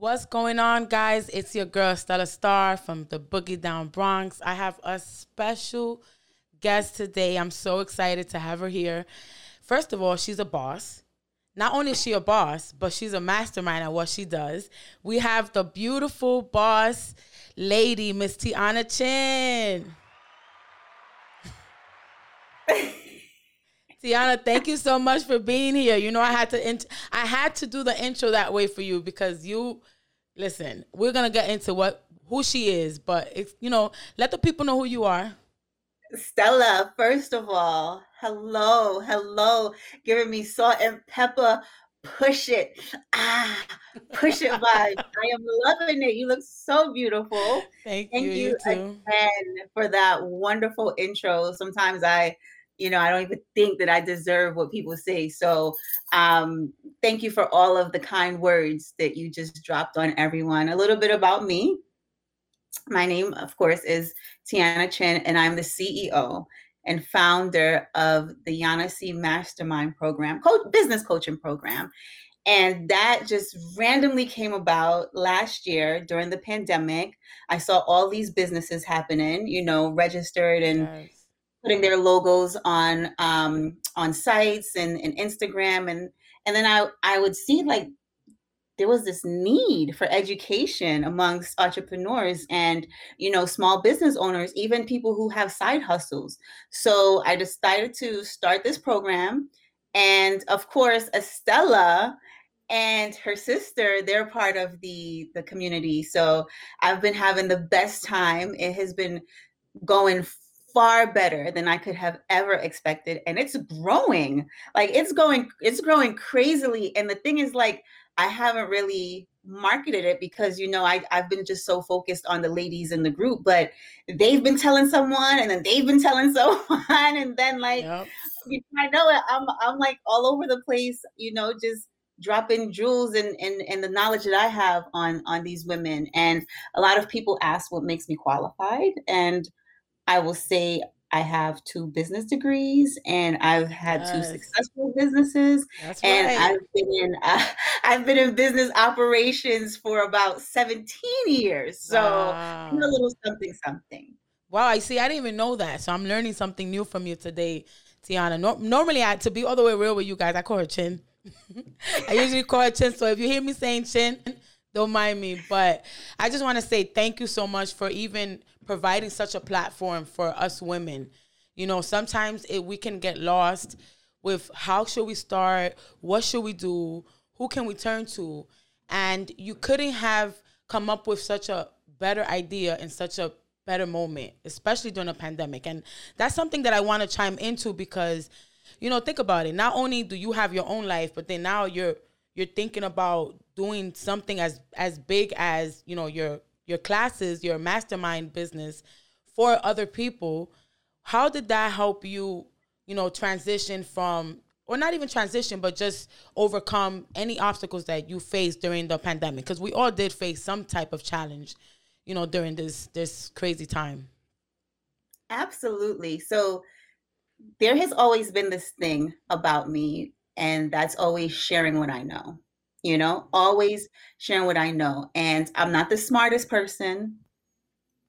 What's going on, guys? It's your girl Stella Star from the Boogie Down Bronx. I have a special guest today. I'm so excited to have her here. First of all, she's a boss. Not only is she a boss, but she's a mastermind at what she does. We have the beautiful boss lady, Miss Tiana Chin. Tiana, thank you so much for being here. You know, I had to int- I had to do the intro that way for you because you listen. We're gonna get into what who she is, but it's, you know, let the people know who you are. Stella, first of all, hello, hello, giving me salt and pepper. Push it, ah, push it vibes. I am loving it. You look so beautiful. Thank, Thank you, you, you too. again for that wonderful intro. Sometimes I you know, I don't even think that I deserve what people say. So, um, thank you for all of the kind words that you just dropped on everyone. A little bit about me. My name, of course, is Tiana Chin, and I'm the CEO and founder of the Yana C Mastermind Program, co- business coaching program. And that just randomly came about last year during the pandemic. I saw all these businesses happening, you know, registered and yes putting their logos on um, on sites and, and Instagram. And and then I I would see like there was this need for education amongst entrepreneurs and you know small business owners even people who have side hustles. So i decided to start this program. And of course estella and her sister they're part of the the community. So i've been having the best time. It has been going far better than I could have ever expected. And it's growing. Like it's going, it's growing crazily. And the thing is, like, I haven't really marketed it because you know I, I've been just so focused on the ladies in the group, but they've been telling someone and then they've been telling someone, and then like yep. I know it, I'm I'm like all over the place, you know, just dropping jewels and, and and the knowledge that I have on on these women. And a lot of people ask what makes me qualified. And I will say I have two business degrees and I've had yes. two successful businesses That's and right. I've been in uh, I've been in business operations for about 17 years. So wow. a little something something. Wow, I see I didn't even know that. So I'm learning something new from you today, Tiana. No, normally I to be all the way real with you guys, I call her Chin. I usually call her Chin. So if you hear me saying Chin, don't mind me. But I just want to say thank you so much for even providing such a platform for us women. You know, sometimes it, we can get lost with how should we start, what should we do, who can we turn to, and you couldn't have come up with such a better idea in such a better moment, especially during a pandemic. And that's something that I want to chime into because, you know, think about it. Not only do you have your own life, but then now you're you're thinking about doing something as as big as you know your your classes, your mastermind business for other people. How did that help you, you know, transition from or not even transition, but just overcome any obstacles that you faced during the pandemic? Because we all did face some type of challenge, you know, during this this crazy time. Absolutely. So there has always been this thing about me, and that's always sharing what I know you know, always sharing what I know. And I'm not the smartest person.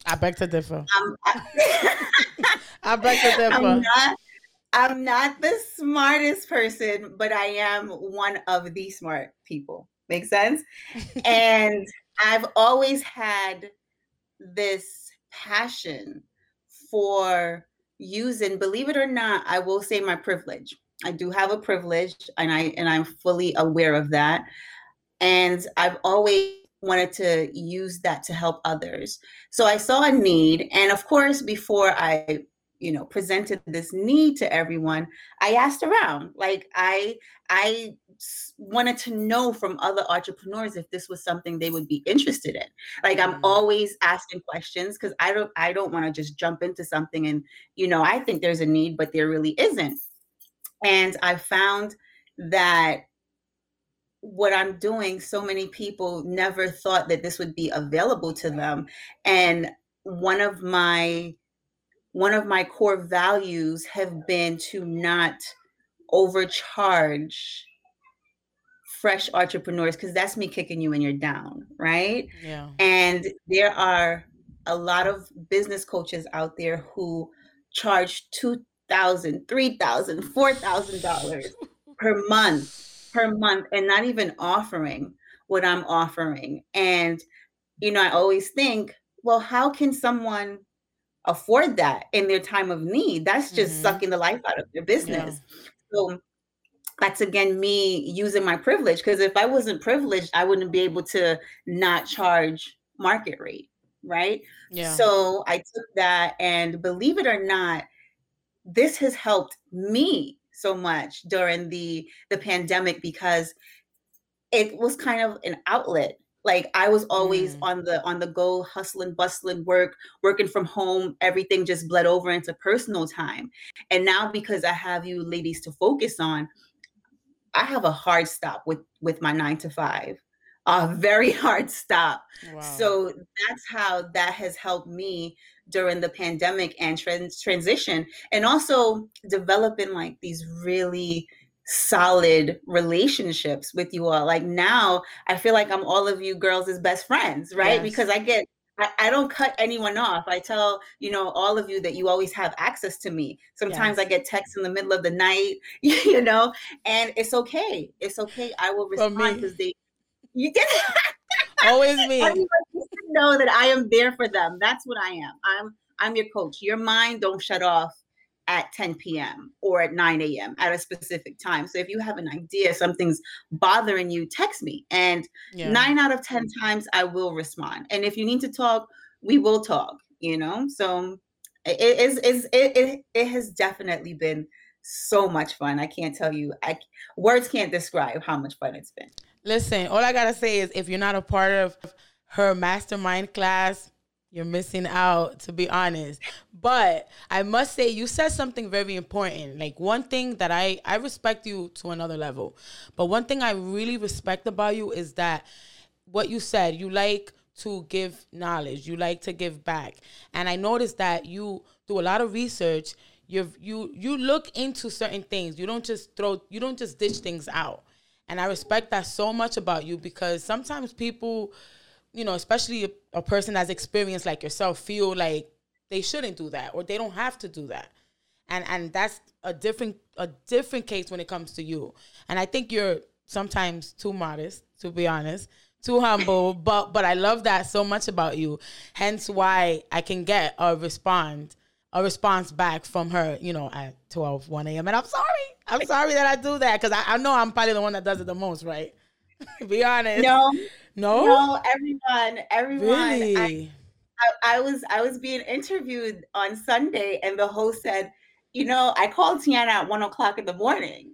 I beg to differ. I, I beg to differ. I'm not, I'm not the smartest person, but I am one of the smart people. Make sense? and I've always had this passion for using, believe it or not, I will say my privilege. I do have a privilege and I and I'm fully aware of that. And I've always wanted to use that to help others. So I saw a need and of course before I you know presented this need to everyone i asked around like i i wanted to know from other entrepreneurs if this was something they would be interested in like i'm mm-hmm. always asking questions because i don't i don't want to just jump into something and you know i think there's a need but there really isn't and I found that what I'm doing, so many people never thought that this would be available to them. And one of my one of my core values have been to not overcharge fresh entrepreneurs because that's me kicking you when you're down, right? Yeah. And there are a lot of business coaches out there who charge two thousand, three thousand, four thousand dollars per month, per month, and not even offering what I'm offering. And you know, I always think, well, how can someone afford that in their time of need? That's just mm-hmm. sucking the life out of their business. Yeah. So that's again me using my privilege because if I wasn't privileged, I wouldn't be able to not charge market rate, right? Yeah. So I took that and believe it or not, this has helped me so much during the the pandemic because it was kind of an outlet like i was always mm. on the on the go hustling bustling work working from home everything just bled over into personal time and now because i have you ladies to focus on i have a hard stop with with my nine to five a very hard stop wow. so that's how that has helped me during the pandemic and trans- transition and also developing like these really solid relationships with you all like now i feel like i'm all of you girls as best friends right yes. because i get I, I, don't cut anyone off. I tell, you know, all of you that you always have access to me. Sometimes yes. I get texts in the middle of the night, you know, and it's okay. It's okay. I will respond because they you get always me. Know that I am there for them. That's what I am. I'm I'm your coach. Your mind don't shut off at 10 p.m. or at 9 a.m. at a specific time. So if you have an idea, something's bothering you, text me. And yeah. nine out of 10 times I will respond. And if you need to talk, we will talk, you know? So it is it, it, it, it has definitely been so much fun. I can't tell you, I words can't describe how much fun it's been. Listen, all I gotta say is if you're not a part of her mastermind class, you're missing out, to be honest. But I must say, you said something very important. Like one thing that I I respect you to another level, but one thing I really respect about you is that what you said. You like to give knowledge. You like to give back, and I noticed that you do a lot of research. You you you look into certain things. You don't just throw. You don't just ditch things out. And I respect that so much about you because sometimes people you know, especially a, a person that's experienced like yourself, feel like they shouldn't do that or they don't have to do that. And and that's a different a different case when it comes to you. And I think you're sometimes too modest, to be honest, too humble. but but I love that so much about you. Hence why I can get a respond a response back from her, you know, at 12, 1 a.m. And I'm sorry. I'm sorry that I do that because I, I know I'm probably the one that does it the most, right? Be honest. No, no, no, everyone, everyone. Really? I, I, I, was I was being interviewed on Sunday, and the host said, "You know, I called Tiana at one o'clock in the morning."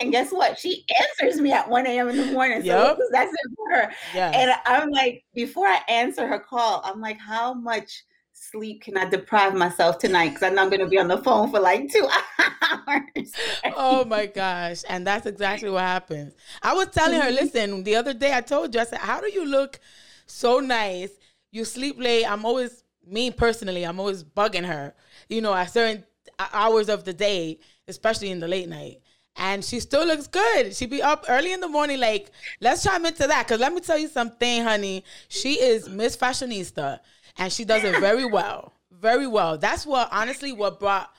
And guess what? She answers me at 1 a.m. in the morning. So yep. that's it for her. Yes. And I'm like, before I answer her call, I'm like, how much sleep can I deprive myself tonight? Because I know I'm going to be on the phone for like two hours. oh my gosh. And that's exactly what happens. I was telling her, mm-hmm. listen, the other day I told you, I said, how do you look so nice? You sleep late. I'm always, me personally, I'm always bugging her, you know, at certain hours of the day, especially in the late night. And she still looks good. She be up early in the morning. Like, let's chime into that. Cause let me tell you something, honey. She is Miss Fashionista and she does it very well, very well. That's what honestly what brought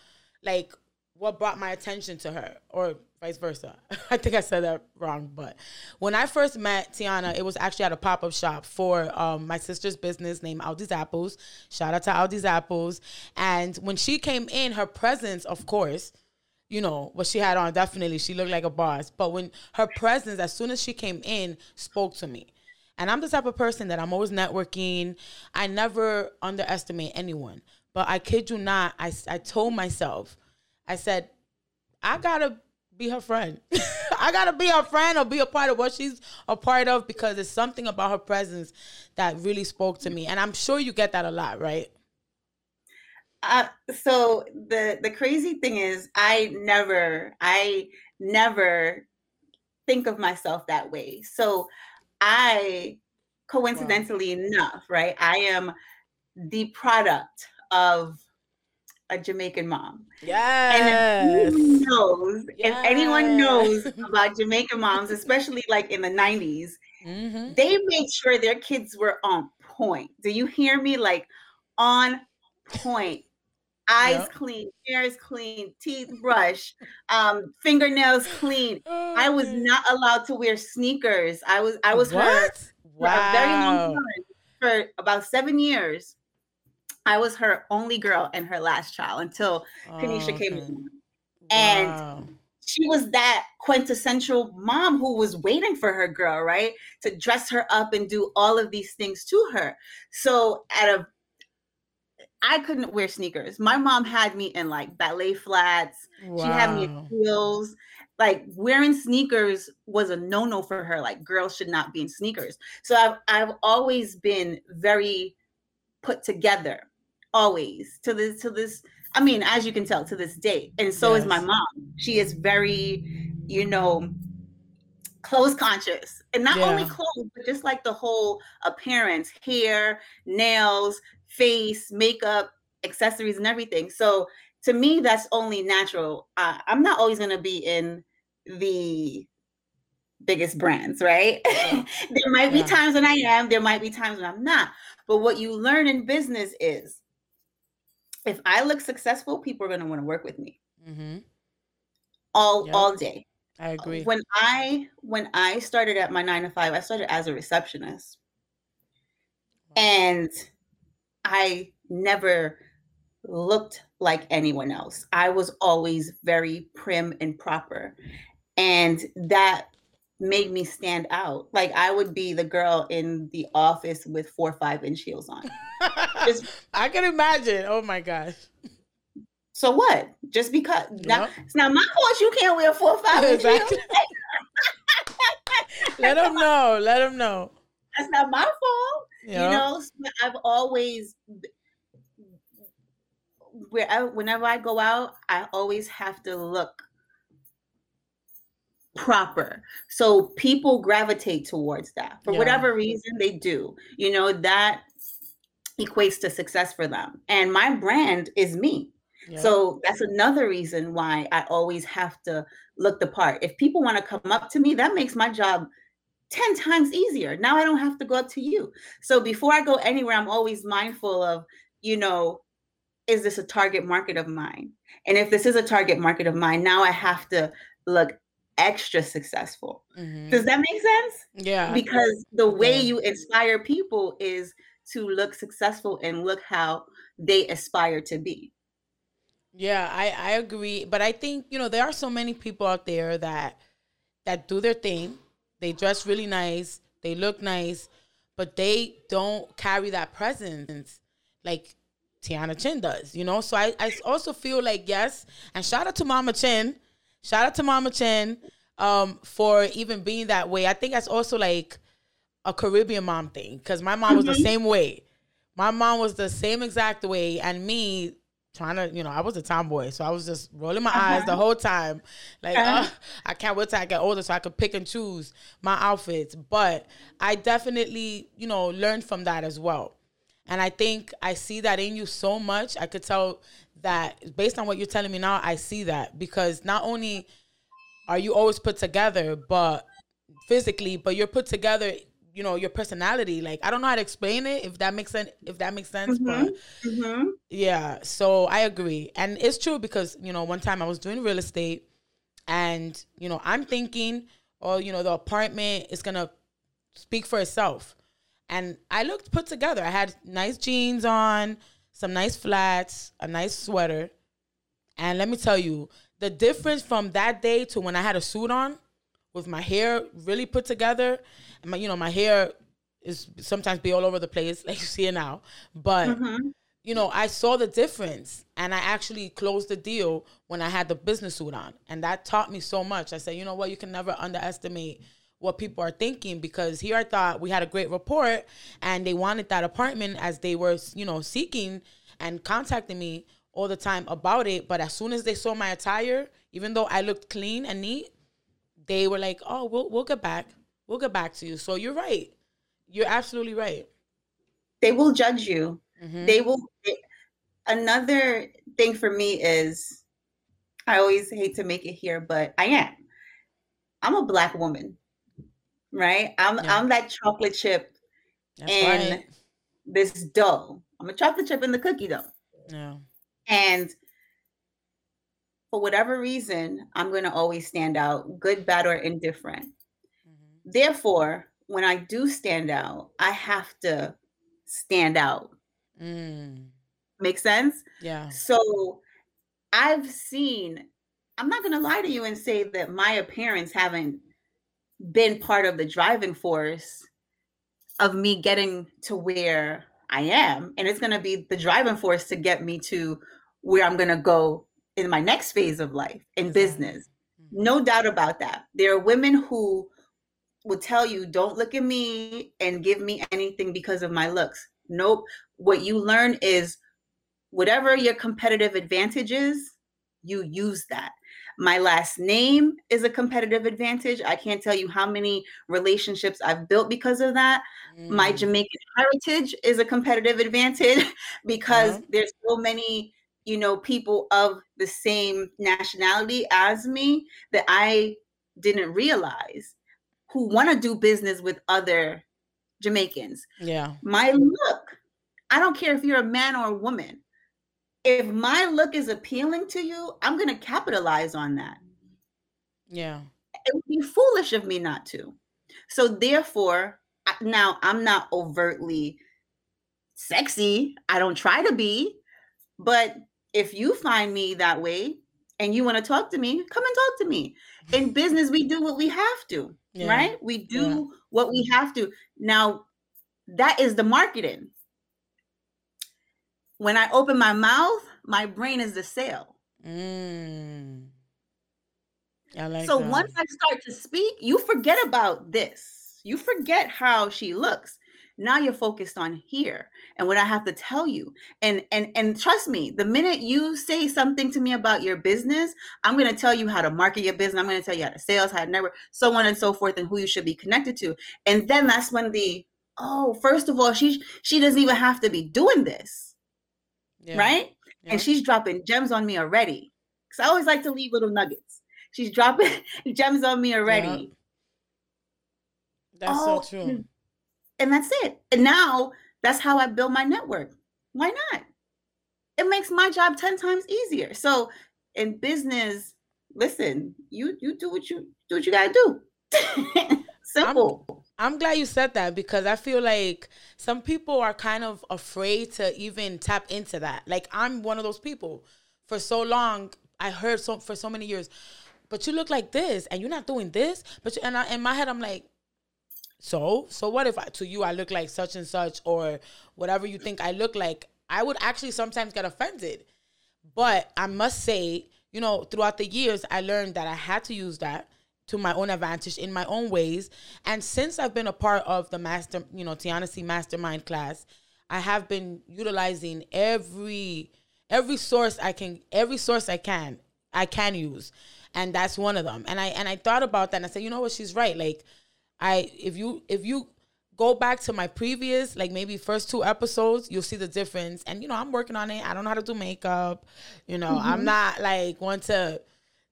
like what brought my attention to her, or vice versa. I think I said that wrong, but when I first met Tiana, it was actually at a pop up shop for um, my sister's business named Aldi's Apples. Shout out to Aldi's Apples. And when she came in, her presence, of course, you know what she had on definitely she looked like a boss but when her presence as soon as she came in spoke to me and I'm the type of person that I'm always networking. I never underestimate anyone. But I kid you not, I, I told myself, I said, I gotta be her friend. I gotta be her friend or be a part of what she's a part of because it's something about her presence that really spoke to me. And I'm sure you get that a lot, right? Uh, so the the crazy thing is, I never, I never think of myself that way. So I, coincidentally wow. enough, right, I am the product of a Jamaican mom. Yes. And if knows, yes. if anyone knows about Jamaican moms, especially like in the 90s, mm-hmm. they made sure their kids were on point. Do you hear me? Like on point. Eyes yep. clean, hair's clean, teeth brush, um, fingernails clean. Oh, I was not allowed to wear sneakers. I was I was what? her wow. for a very long time. For about seven years, I was her only girl and her last child until oh, Kanisha okay. came along. And wow. she was that quintessential mom who was waiting for her girl, right? To dress her up and do all of these things to her. So at a I couldn't wear sneakers. My mom had me in like ballet flats. Wow. She had me in heels. Like wearing sneakers was a no-no for her. Like girls should not be in sneakers. So I've I've always been very put together. Always to this to this. I mean, as you can tell, to this day. And so yes. is my mom. She is very, you know, clothes conscious and not yeah. only clothes but just like the whole appearance hair nails face, makeup, accessories, and everything. So to me, that's only natural. Uh, I'm not always going to be in the biggest brands, right? Yeah. there might be times when I am, there might be times when I'm not. But what you learn in business is if I look successful, people are going to want to work with me. Mm-hmm. All all day. I agree. When I when I started at my 9 to 5, I started as a receptionist. And I never looked like anyone else. I was always very prim and proper. And that made me stand out. Like I would be the girl in the office with four or five inch heels on. Just, I can imagine. Oh my gosh. So what? Just because yep. now it's not my fault you can't wear four or five exactly. heels. Let them know. Let them know. That's not my fault. You know, I've always where whenever I go out, I always have to look proper. So people gravitate towards that for yeah. whatever reason they do. You know, that equates to success for them. And my brand is me. Yeah. So that's another reason why I always have to look the part. If people want to come up to me, that makes my job 10 times easier. Now I don't have to go up to you. So before I go anywhere, I'm always mindful of, you know, is this a target market of mine? And if this is a target market of mine, now I have to look extra successful. Mm-hmm. Does that make sense? Yeah. Because the way you inspire people is to look successful and look how they aspire to be. Yeah, I I agree, but I think, you know, there are so many people out there that that do their thing they dress really nice. They look nice, but they don't carry that presence like Tiana Chin does, you know? So I, I also feel like, yes, and shout out to Mama Chin. Shout out to Mama Chin um, for even being that way. I think that's also like a Caribbean mom thing because my mom was mm-hmm. the same way. My mom was the same exact way, and me, trying to, you know, I was a tomboy, so I was just rolling my uh-huh. eyes the whole time. Like, uh-huh. I can't wait till I get older so I could pick and choose my outfits. But I definitely, you know, learned from that as well. And I think I see that in you so much. I could tell that based on what you're telling me now, I see that because not only are you always put together, but physically, but you're put together you know your personality like i don't know how to explain it if that makes sense if that makes sense mm-hmm. but mm-hmm. yeah so i agree and it's true because you know one time i was doing real estate and you know i'm thinking oh you know the apartment is gonna speak for itself and i looked put together i had nice jeans on some nice flats a nice sweater and let me tell you the difference from that day to when i had a suit on with my hair really put together my you know my hair is sometimes be all over the place like you see it now. But mm-hmm. you know i saw the difference and i actually closed the deal when i had the business suit on. And that taught me so much. I said you know what? You can never underestimate what people are thinking. Because here i thought we had a great report and they wanted that apartment as they were you know seeking and contacting me all the time about it. But as soon as they saw my attire even though i looked clean and neat they were like oh we'll, we'll get back We'll get back to you. So you're right. You're absolutely right. They will judge you. Mm-hmm. They will. Another thing for me is I always hate to make it here, but I am. I'm a black woman, right? I'm yeah. I'm that chocolate chip That's in right. this dough. I'm a chocolate chip in the cookie dough. Yeah. And for whatever reason, I'm going to always stand out, good, bad, or indifferent. Therefore, when I do stand out, I have to stand out. Mm. Make sense? Yeah. So I've seen, I'm not going to lie to you and say that my appearance haven't been part of the driving force of me getting to where I am. And it's going to be the driving force to get me to where I'm going to go in my next phase of life in business. Mm-hmm. No doubt about that. There are women who will tell you, don't look at me and give me anything because of my looks. Nope. What you learn is whatever your competitive advantage is, you use that. My last name is a competitive advantage. I can't tell you how many relationships I've built because of that. Mm. My Jamaican heritage is a competitive advantage because yeah. there's so many you know, people of the same nationality as me that I didn't realize who want to do business with other Jamaicans. Yeah. My look, I don't care if you're a man or a woman. If my look is appealing to you, I'm going to capitalize on that. Yeah. It would be foolish of me not to. So, therefore, now I'm not overtly sexy. I don't try to be, but if you find me that way and you want to talk to me, come and talk to me. In business, we do what we have to, yeah. right? We do yeah. what we have to. Now, that is the marketing. When I open my mouth, my brain is the sale. Mm. Like so that. once I start to speak, you forget about this. You forget how she looks now you're focused on here and what i have to tell you. And and and trust me the minute you say something to me about your business i'm going to tell you how to market your business. I'm going to tell you how to sales how to network so on and so forth and who you should be connected to. And then that's when the oh first of all she she doesn't even have to be doing this yeah. right? Yeah. and she's dropping gems on me already. Because i always like to leave little nuggets. She's dropping gems on me already. Yeah. that's oh, so true and that's it. And now that's how I build my network. Why not? It makes my job 10 times easier. So in business, listen, you you do what you do what you gotta do. Simple. I'm, I'm glad you said that because I feel like some people are kind of afraid to even tap into that. Like I'm one of those people. For so long, I heard so for so many years, but you look like this and you're not doing this. But you, and I, in my head, I'm like, so, so what if I, to you I look like such and such or whatever you think I look like? I would actually sometimes get offended. But I must say, you know, throughout the years, I learned that I had to use that to my own advantage in my own ways. And since I've been a part of the master, you know, Tiana C mastermind class, I have been utilizing every every source I can every source I can I can use. And that's one of them. And I and I thought about that and I said, you know what, she's right. Like I if you if you go back to my previous like maybe first two episodes you'll see the difference. And you know i'm working on it. I don't know how to do makeup. You know mm-hmm. i'm not like want to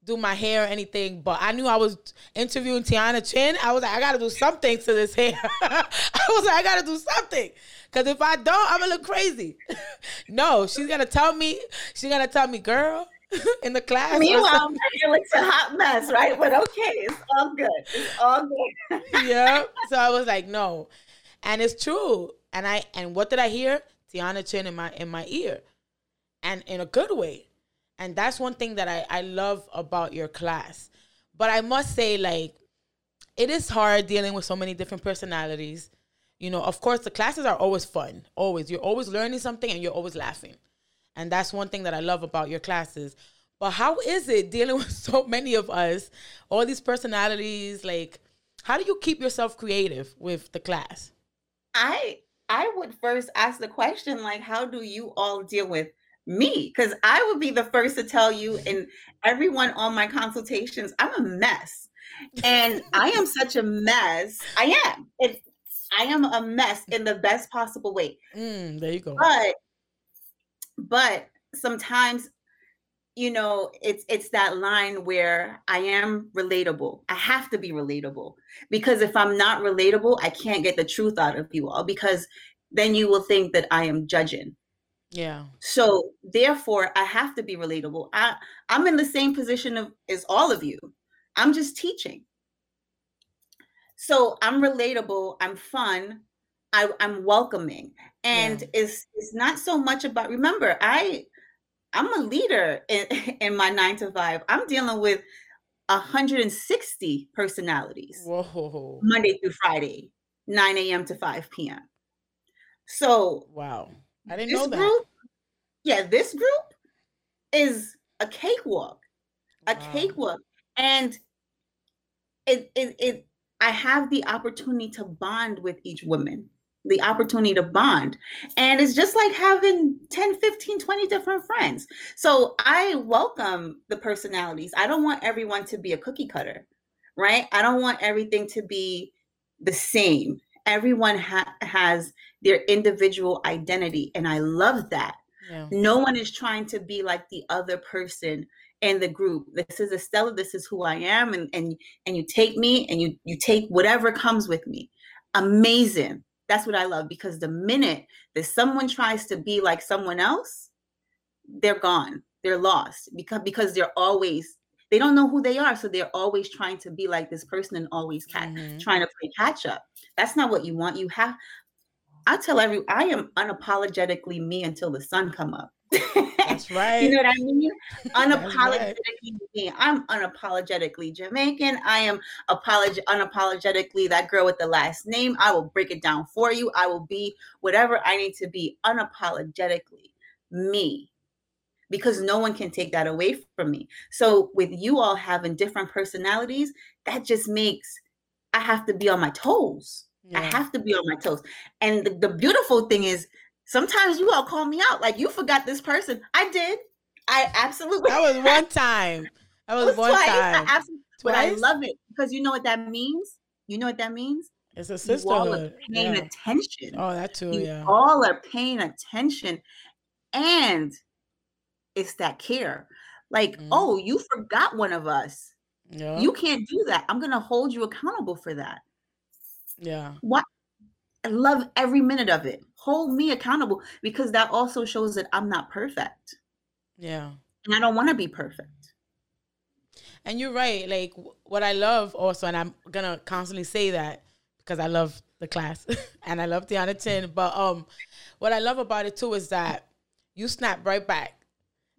do my hair or anything but i knew i was interviewing tiana chin. I was like i gotta do something to this hair. I was like i gotta do something. Because if i don't i'm gonna look crazy. No she's gonna tell me she's gonna tell me girl in the class. Meanwhile, it looks a hot mess, right? But okay, it's all good. It's all good. yeah. So I was like, no, and it's true. And I and what did I hear? Tiana Chin in my in my ear, and in a good way. And that's one thing that I I love about your class. But I must say, like, it is hard dealing with so many different personalities. You know, of course, the classes are always fun. Always, you're always learning something, and you're always laughing. And that's one thing that I love about your classes. But how is it dealing with so many of us, all these personalities? Like, how do you keep yourself creative with the class? I I would first ask the question like, how do you all deal with me? Because I would be the first to tell you, and everyone on my consultations, I'm a mess, and I am such a mess. I am. It, I am a mess in the best possible way. Mm, there you go. But but sometimes you know it's it's that line where i am relatable. I have to be relatable because if i'm not relatable i can't get the truth out of you all because then you will think that i am judging. Yeah. So therefore i have to be relatable. I i'm in the same position of as all of you. I'm just teaching. So i'm relatable i'm fun I, i'm welcoming and yeah. it's it's not so much about remember i I'm a leader in, in my nine to five. I'm dealing with 160 personalities. Whoa. Monday through Friday, 9 a.m. to 5 p.m. So wow. I didn't know that. Group, yeah, this group is a cakewalk. A wow. cakewalk. And it, it it I have the opportunity to bond with each woman the opportunity to bond. And it's just like having 10, 15, 20 different friends. So I welcome the personalities. I don't want everyone to be a cookie cutter, right? I don't want everything to be the same. Everyone ha- has their individual identity. And I love that. Yeah. No one is trying to be like the other person in the group. This is Estella. This is who I am. And, and, and you take me and you, you take whatever comes with me. Amazing that's what I love because the minute that someone tries to be like someone else, they're gone. They're lost because because they're always they don't know who they are, so they're always trying to be like this person and always cat, mm-hmm. trying to play catch up. That's not what you want. You have. I tell every I am unapologetically me until the sun come up. That's right. you know what I mean? Unapologetically right. me. I'm unapologetically Jamaican. I am apolog- unapologetically that girl with the last name. I will break it down for you. I will be whatever I need to be unapologetically me because no one can take that away from me. So with you all having different personalities, that just makes I have to be on my toes. Yeah. I have to be on my toes. And the, the beautiful thing is sometimes you all call me out like you forgot this person. I did. I absolutely. That was one time. That was, was one twice. time. I absolutely, But I love it because you know what that means. You know what that means. It's a sisterhood. You all are paying yeah. attention. Oh, that too. You yeah. All are paying attention, and it's that care. Like, mm oh, you forgot one of us. Yeah. You can't do that. I'm gonna hold you accountable for that. Yeah. What I love every minute of it. Hold me accountable because that also shows that I'm not perfect. Yeah. And I don't want to be perfect. And you're right. Like what I love also, and I'm gonna constantly say that because I love the class and I love Tiana Chin. But um what I love about it too is that you snap right back.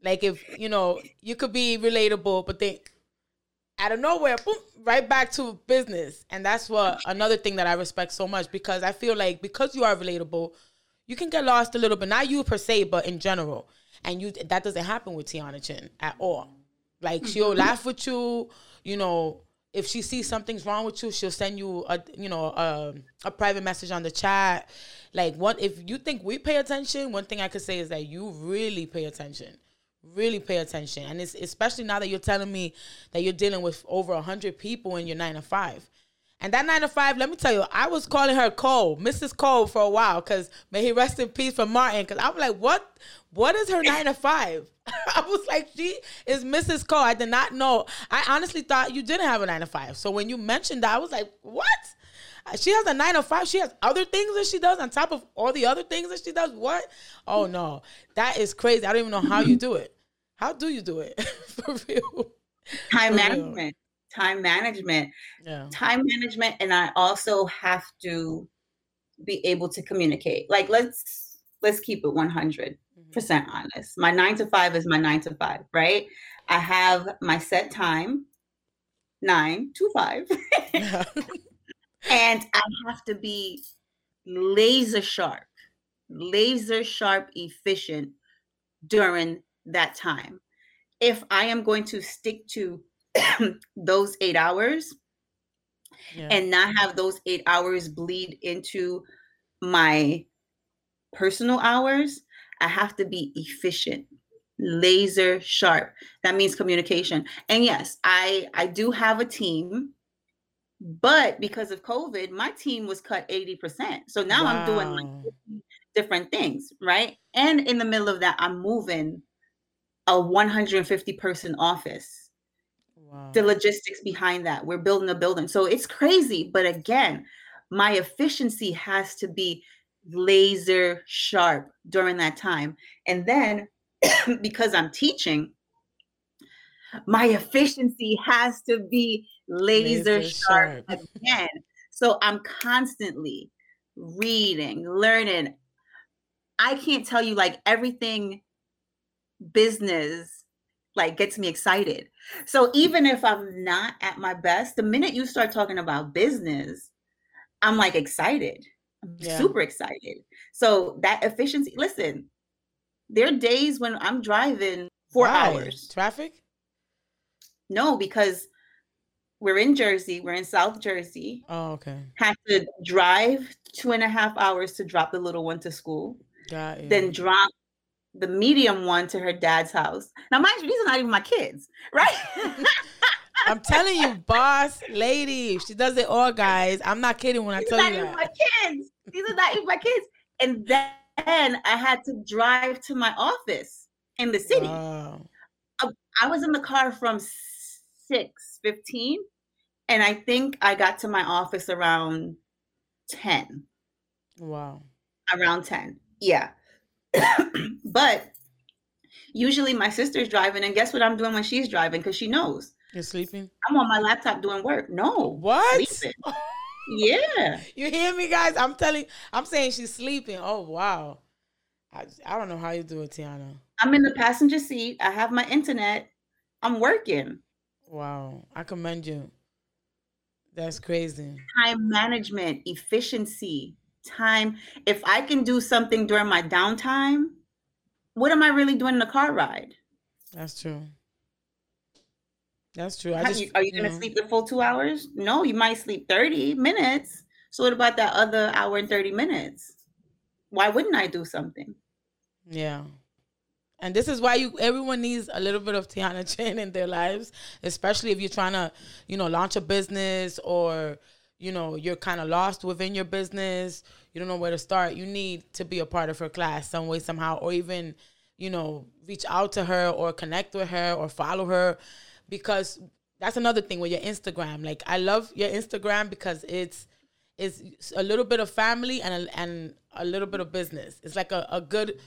Like if you know, you could be relatable, but think out of nowhere, boom, right back to business. And that's what another thing that I respect so much because I feel like because you are relatable, you can get lost a little bit. Not you per se, but in general. And you that doesn't happen with Tiana Chin at all. Like she'll mm-hmm. laugh with you, you know. If she sees something's wrong with you, she'll send you a you know a, a private message on the chat. Like what if you think we pay attention? One thing I could say is that you really pay attention really pay attention and it's especially now that you're telling me that you're dealing with over 100 people in your 9 to 5 and that 9 to 5 let me tell you i was calling her cole mrs cole for a while because may he rest in peace for martin because i was like what what is her 9 to 5 i was like she is mrs cole i did not know i honestly thought you didn't have a 9 to 5 so when you mentioned that i was like what she has a nine to five. She has other things that she does on top of all the other things that she does. What? Oh no, that is crazy. I don't even know how you do it. How do you do it for real? Time management. Time management. Yeah. Time management, and I also have to be able to communicate. Like let's let's keep it one hundred percent mm-hmm. honest. My nine to five is my nine to five, right? I have my set time, nine to five. Yeah. and I have to be laser sharp, laser sharp, efficient during that time. If I am going to stick to those eight hours yeah. and not have those eight hours bleed into my personal hours, I have to be efficient laser sharp that means communication and yes i i do have a team but because of COVID, my team was cut 80%. So now wow. I'm doing like different things, right? And in the middle of that, I'm moving a 150 person office. Wow. The logistics behind that. We're building a building. So it's crazy. But again, my efficiency has to be laser sharp during that time. And then because I'm teaching, my efficiency has to be laser, laser sharp, sharp again. So I'm constantly reading, learning. I can't tell you like everything business like gets me excited. So even if I'm not at my best, the minute you start talking about business, I'm like excited. I'm yeah. super excited. So that efficiency, listen, there are days when I'm driving four Why? hours. Traffic? No, because we're in Jersey. We're in South Jersey. Oh, okay. Have to drive two and a half hours to drop the little one to school. Then drop the medium one to her dad's house. Now, mind you, these are not even my kids, right? I'm telling you, boss lady, she does it all, guys. I'm not kidding when I tell you These are not that. my kids. These are not even my kids. And then I had to drive to my office in the city. Wow. Um, I was in the car from six fifteen, and I think I got to my office around ten. Wow. Around ten, yeah. but usually my sister's driving, and guess what I'm doing when she's driving? Because she knows. You're sleeping. I'm on my laptop doing work. No. What? yeah. You hear me, guys? I'm telling. I'm saying she's sleeping. Oh wow. I, I don't know how you do it, Tiana. I'm in the passenger seat. I have my internet. I'm working. Wow. I commend you. That's crazy. Time management, efficiency, time. If I can do something during my downtime, what am I really doing in a car ride? That's true. That's true. I just, you, are you, you going to mm. sleep the full two hours? No, you might sleep 30 minutes. So what about that other hour and 30 minutes? Why wouldn't I do something? Yeah. And this is why you everyone needs a little bit of Tiana Chin in their lives, especially if you're trying to, you know, launch a business or, you know, you're kind of lost within your business, you don't know where to start. You need to be a part of her class some way, somehow, or even, you know, reach out to her or connect with her or follow her because that's another thing with your Instagram. Like I love your Instagram because it's it's a little bit of family and a, and a little bit of business. It's like a, a good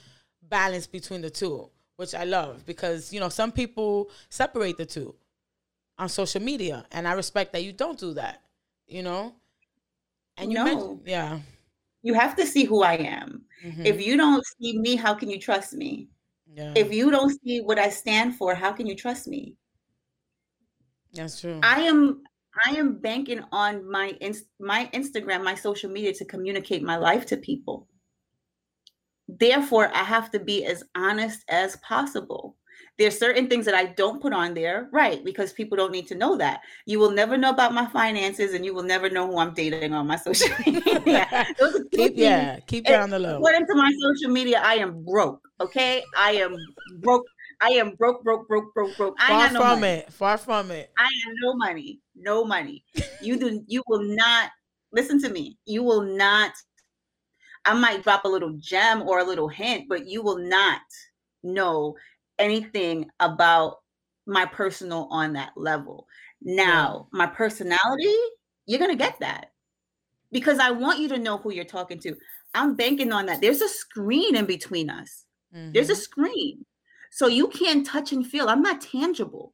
balance between the two, which I love because you know some people separate the two on social media, and I respect that you don't do that. You know, and you know, yeah, you have to see who I am. Mm-hmm. If you don't see me, how can you trust me? Yeah. If you don't see what I stand for, how can you trust me? That's true. I am I am banking on my inst- my Instagram, my social media to communicate my life to people therefore i have to be as honest as possible there's certain things that i don't put on there right because people don't need to know that you will never know about my finances and you will never know who i'm dating on my social media keep, yeah keep it on the low according to my social media i am broke okay i am broke I am broke, broke, broke, broke, broke. I Far no from money. it. Far from it. I have no money. No money. You do. You will not listen to me. You will not I might drop a little gem or a little hint, but you will not know anything about my personal on that level. Now, my personality, you're going to get that because I want you to know who you're talking to. I'm banking on that. There's a screen in between us, mm-hmm. there's a mm-hmm. screen. So you can't touch and feel. I'm not tangible.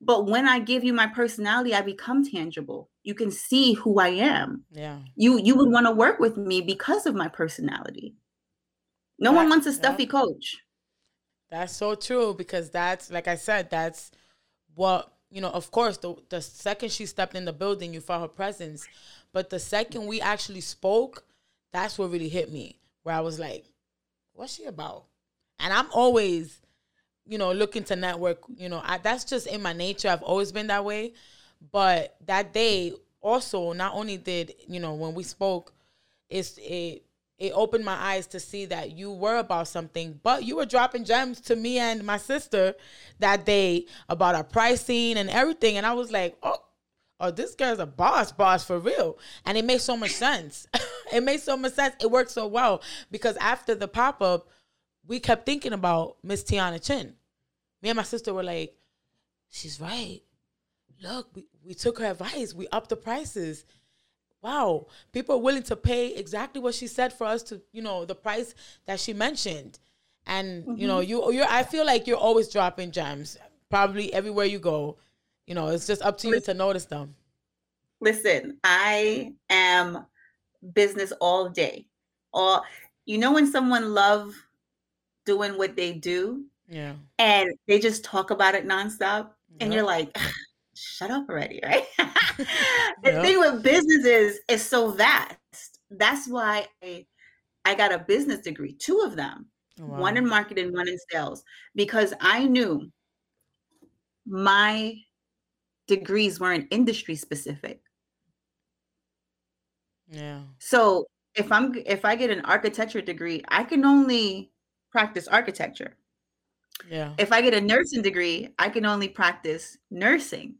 But when I give you my personality, I become tangible. You can see who I am. Yeah. You you would want to work with me because of my personality. No one wants a stuffy yeah. coach. That's so true because that's like I said, that's what you know, of course, the the second she stepped in the building, you felt her presence. But the second we actually spoke, that's what really hit me. Where I was like, what's she about? And I'm always you know, looking to network, you know, I, that's just in my nature. I've always been that way. But that day also, not only did, you know, when we spoke, it's it it opened my eyes to see that you were about something, but you were dropping gems to me and my sister that day about our pricing and everything. And I was like, oh, oh, this girl's a boss, boss for real. And it makes so much sense. it makes so much sense. It worked so well because after the pop up, we kept thinking about Miss Tiana Chin. Me and my sister were like, she's right. Look, we, we took her advice. We upped the prices. Wow, people are willing to pay exactly what she said for us to, you know, the price that she mentioned. And mm-hmm. you know, you you I feel like you're always dropping gems. Probably everywhere you go. You know, it's just up to you to notice them. Listen, I am business all day. All you know when someone love doing what they do, yeah, and they just talk about it nonstop, and you're like, shut up already, right? the yep. thing with business is it's so vast. That's why I, I got a business degree, two of them, oh, wow. one in marketing, one in sales, because I knew my degrees weren't industry specific. Yeah. So if I'm if I get an architecture degree, I can only practice architecture. Yeah. If I get a nursing degree, I can only practice nursing.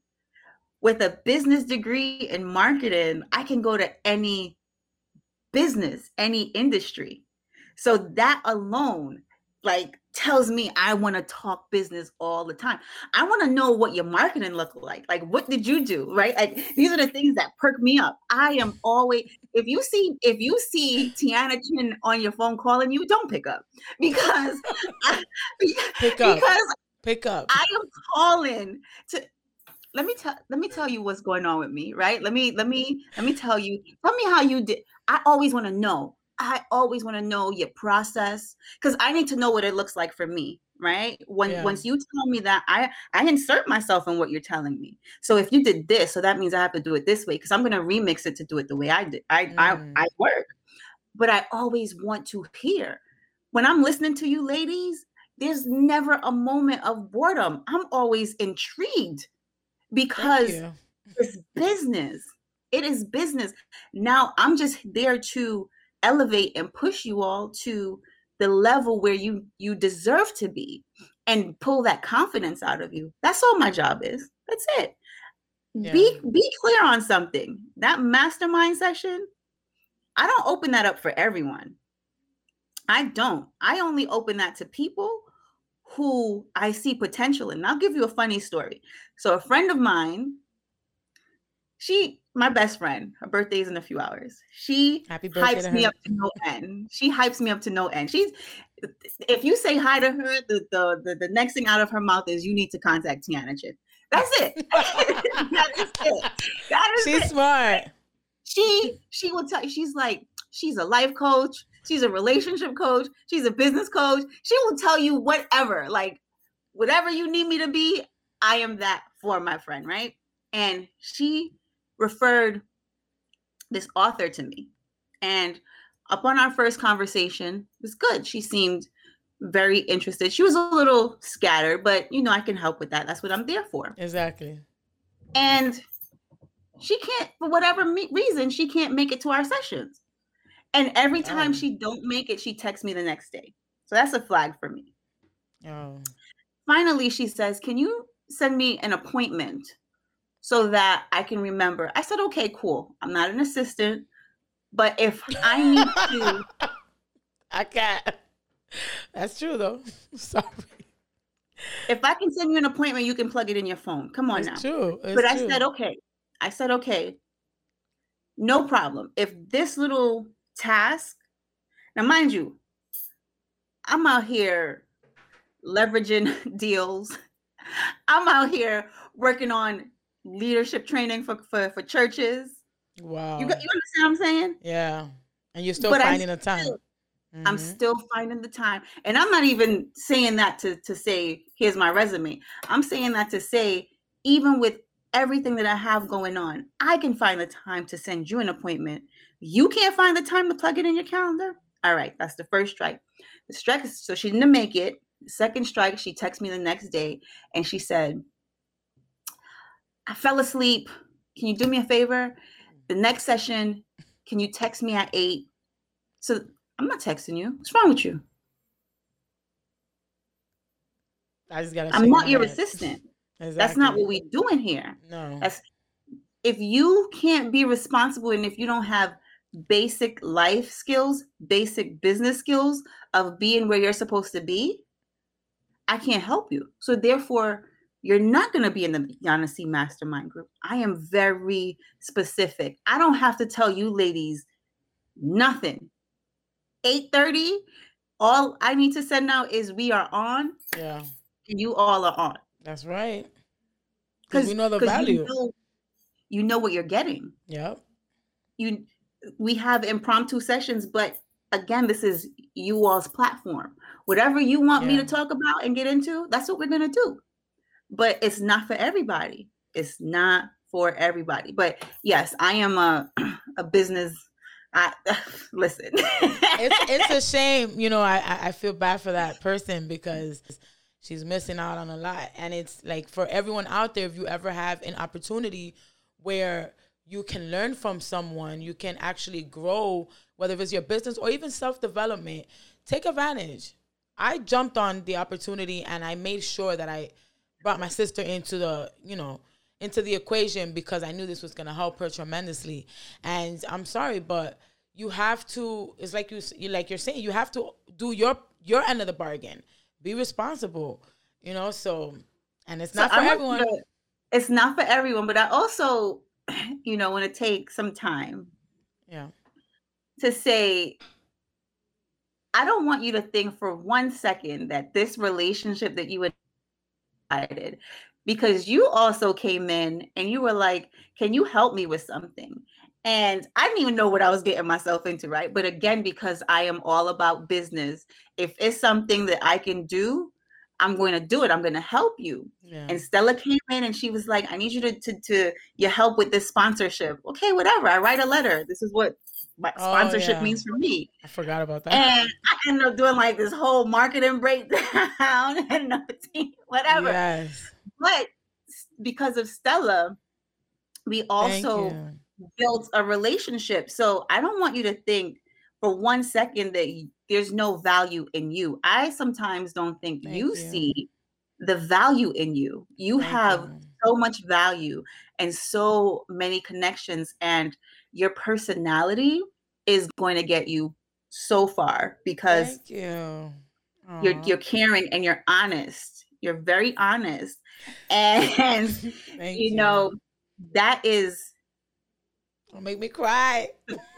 With a business degree in marketing, I can go to any business, any industry. So that alone like tells me I want to talk business all the time. I want to know what your marketing look like. Like what did you do? Right? Like these are the things that perk me up. I am always if you see if you see Tiana Chin on your phone calling you, don't pick up because I, pick up because pick up. I am calling to let me tell let me tell you what's going on with me, right? Let me let me let me tell you. Tell me how you did. I always want to know I always want to know your process because I need to know what it looks like for me, right? When yeah. once you tell me that, I I insert myself in what you're telling me. So if you did this, so that means I have to do it this way because I'm going to remix it to do it the way I did. I mm. I I work, but I always want to hear when I'm listening to you, ladies. There's never a moment of boredom. I'm always intrigued because it's business. It is business. Now I'm just there to elevate and push you all to the level where you you deserve to be and pull that confidence out of you. That's all my job is. That's it. Yeah. be be clear on something. That mastermind session i don't open that up for everyone. I don't. I only open that to people who i see potential in and i'll give you a funny story so a friend of mine she my best friend, her birthday is in a few hours. She Happy hypes me up to no end. She hypes me up to no end. She's if you say hi to her, the, the the, the next thing out of her mouth is you need to contact Tiana Chin. That's it. that is it. That is she's it. smart. She she will tell she's like, she's a life coach, she's a relationship coach, she's a business coach. She will tell you whatever, like whatever you need me to be, I am that for my friend, right? And she referred this author to me. And upon our first conversation, it was good. She seemed very interested. She was a little scattered, but you know, I can help with that. That's what I'm there for. Exactly. And she can't, for whatever me- reason, she can't make it to our sessions. And every oh. time oh. she don't make it, she texts me the next day. So that's a flag for me. Oh. Finally, she says, "Can you send me an appointment so that I can remember. I said, okay, cool. I'm not an assistant, but if I need to. I can't. That's true, though. Sorry. If I can send you an appointment, you can plug it in your phone. Come on it's now. True. It's but I true. said, okay. I said, okay, no problem. If this little task, now mind you, I'm out here leveraging deals. I'm out here working on leadership training for for, for churches. Wow. You, you understand what I'm saying? Yeah. And you're still but finding the time. mm-hmm. I'm still finding the time. And I'm not even saying that to, to say, here's my resume. I'm saying that to say, even with everything that I have going on, I can find the time to send you an appointment. You can't find the time to plug it in your calendar. All right, that's the first strike. The strike is so she didn't make it. Second strike, she texted me the next day and she said, I fell asleep. Can you do me a favor? The next session, can you text me at eight? So I'm not texting you. What's wrong with you? I just gotta. I'm not your head. assistant. Exactly. That's not what we're doing here. No. That's if you can't be responsible and if you don't have basic life skills, basic business skills of being where you're supposed to be, I can't help you. So therefore, you're not going to be in the C Mastermind group. I am very specific. I don't have to tell you ladies nothing. 8:30, all I need to send out is we are on. Yeah. You all are on. That's right. Because we know the value. You know, you know what you're getting. Yep. You we have impromptu sessions, but again, this is you all's platform. Whatever you want yeah. me to talk about and get into, that's what we're gonna do. But it's not for everybody. It's not for everybody. But yes, I am a a business. I listen. it's it's a shame, you know. I I feel bad for that person because she's missing out on a lot, and it's like for everyone out there, if you ever have an opportunity where you can learn from someone, you can actually grow, whether it's your business or even self development. Take advantage. I jumped on the opportunity and I made sure that I brought my sister into the, you know, into the equation because I knew this was going to help her tremendously. And I'm sorry, but you have to. It's like you, you like you're saying, you have to do your your end of the bargain. Be responsible, you know. So, and it's not so for I'm everyone. Gonna, it's not for everyone, but I also you know, want to take some time. Yeah. To say, I don't want you to think for one second that this relationship that you decided, because you also came in and you were like, Can you help me with something? And I didn't even know what I was getting myself into, right? But again, because I am all about business, if it's something that I can do, I'm going to do it. I'm going to help you. Yeah. And Stella came in and she was like, I need you to, to, to your help with this sponsorship. Okay, whatever. I write a letter. This is what my oh, sponsorship yeah. means for me. I forgot about that. And I ended up doing like this whole marketing breakdown and whatever. Yes. But because of Stella, we also built a relationship. So I don't want you to think for one second that there's no value in you. I sometimes don't think you, you, see the value in you. You Thank have you. so much value and so many connections, and your personality is going to get you so far because you. you're you're caring and you're honest. You're very honest, and you, you know that is don't make me cry.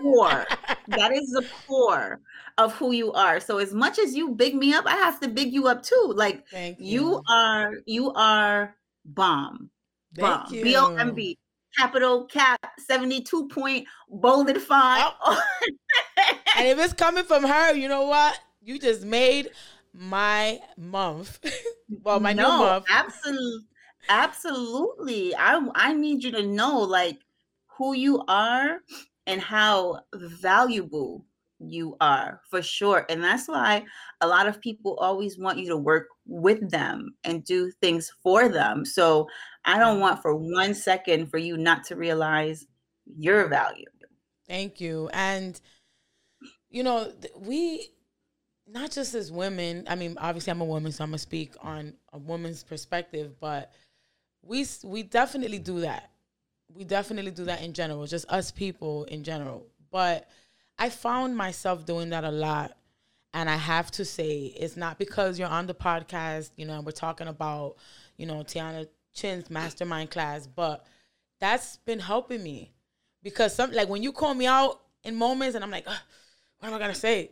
core. that is the core of who you are. So as much as you big me up, I have to big you up too. Like you. you. are you are bomb. Thank Bomb. B O M B. Capital cap 72 point bolded font. Oh. and if it's coming from her, you know what? You just made my month. well, my no, new month. Absolutely. Absolutely. I I need you to know like who you are and how valuable you are for sure. And that's why a lot of people always want you to work with them and do things for them. So I don't want for one second for you not to realize your value. Thank you. And, you know, we, not just as women, I mean, obviously I'm a woman, so I'm going to speak on a woman's perspective, but we, we definitely do that we definitely do that in general, just us people in general. But I found myself doing that a lot. And I have to say, it's not because you're on the podcast, you know, we're talking about, you know, Tiana Chin's mastermind class, but that's been helping me. Because some like when you call me out in moments and I'm like, what am I gonna say?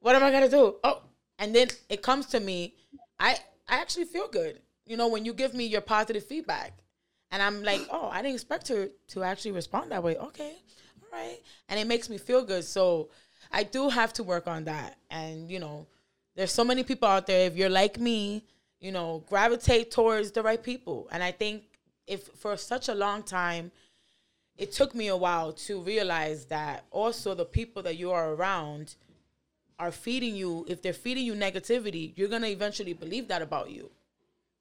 What am I gonna do? Oh, and then it comes to me, I I actually feel good. You know, when you give me your positive feedback. And I'm like, oh, I didn't expect her to actually respond that way. Okay, all right. And it makes me feel good. So I do have to work on that. And, you know, there's so many people out there. If you're like me, you know, gravitate towards the right people. And I think if for such a long time, it took me a while to realize that also the people that you are around are feeding you, if they're feeding you negativity, you're going to eventually believe that about you.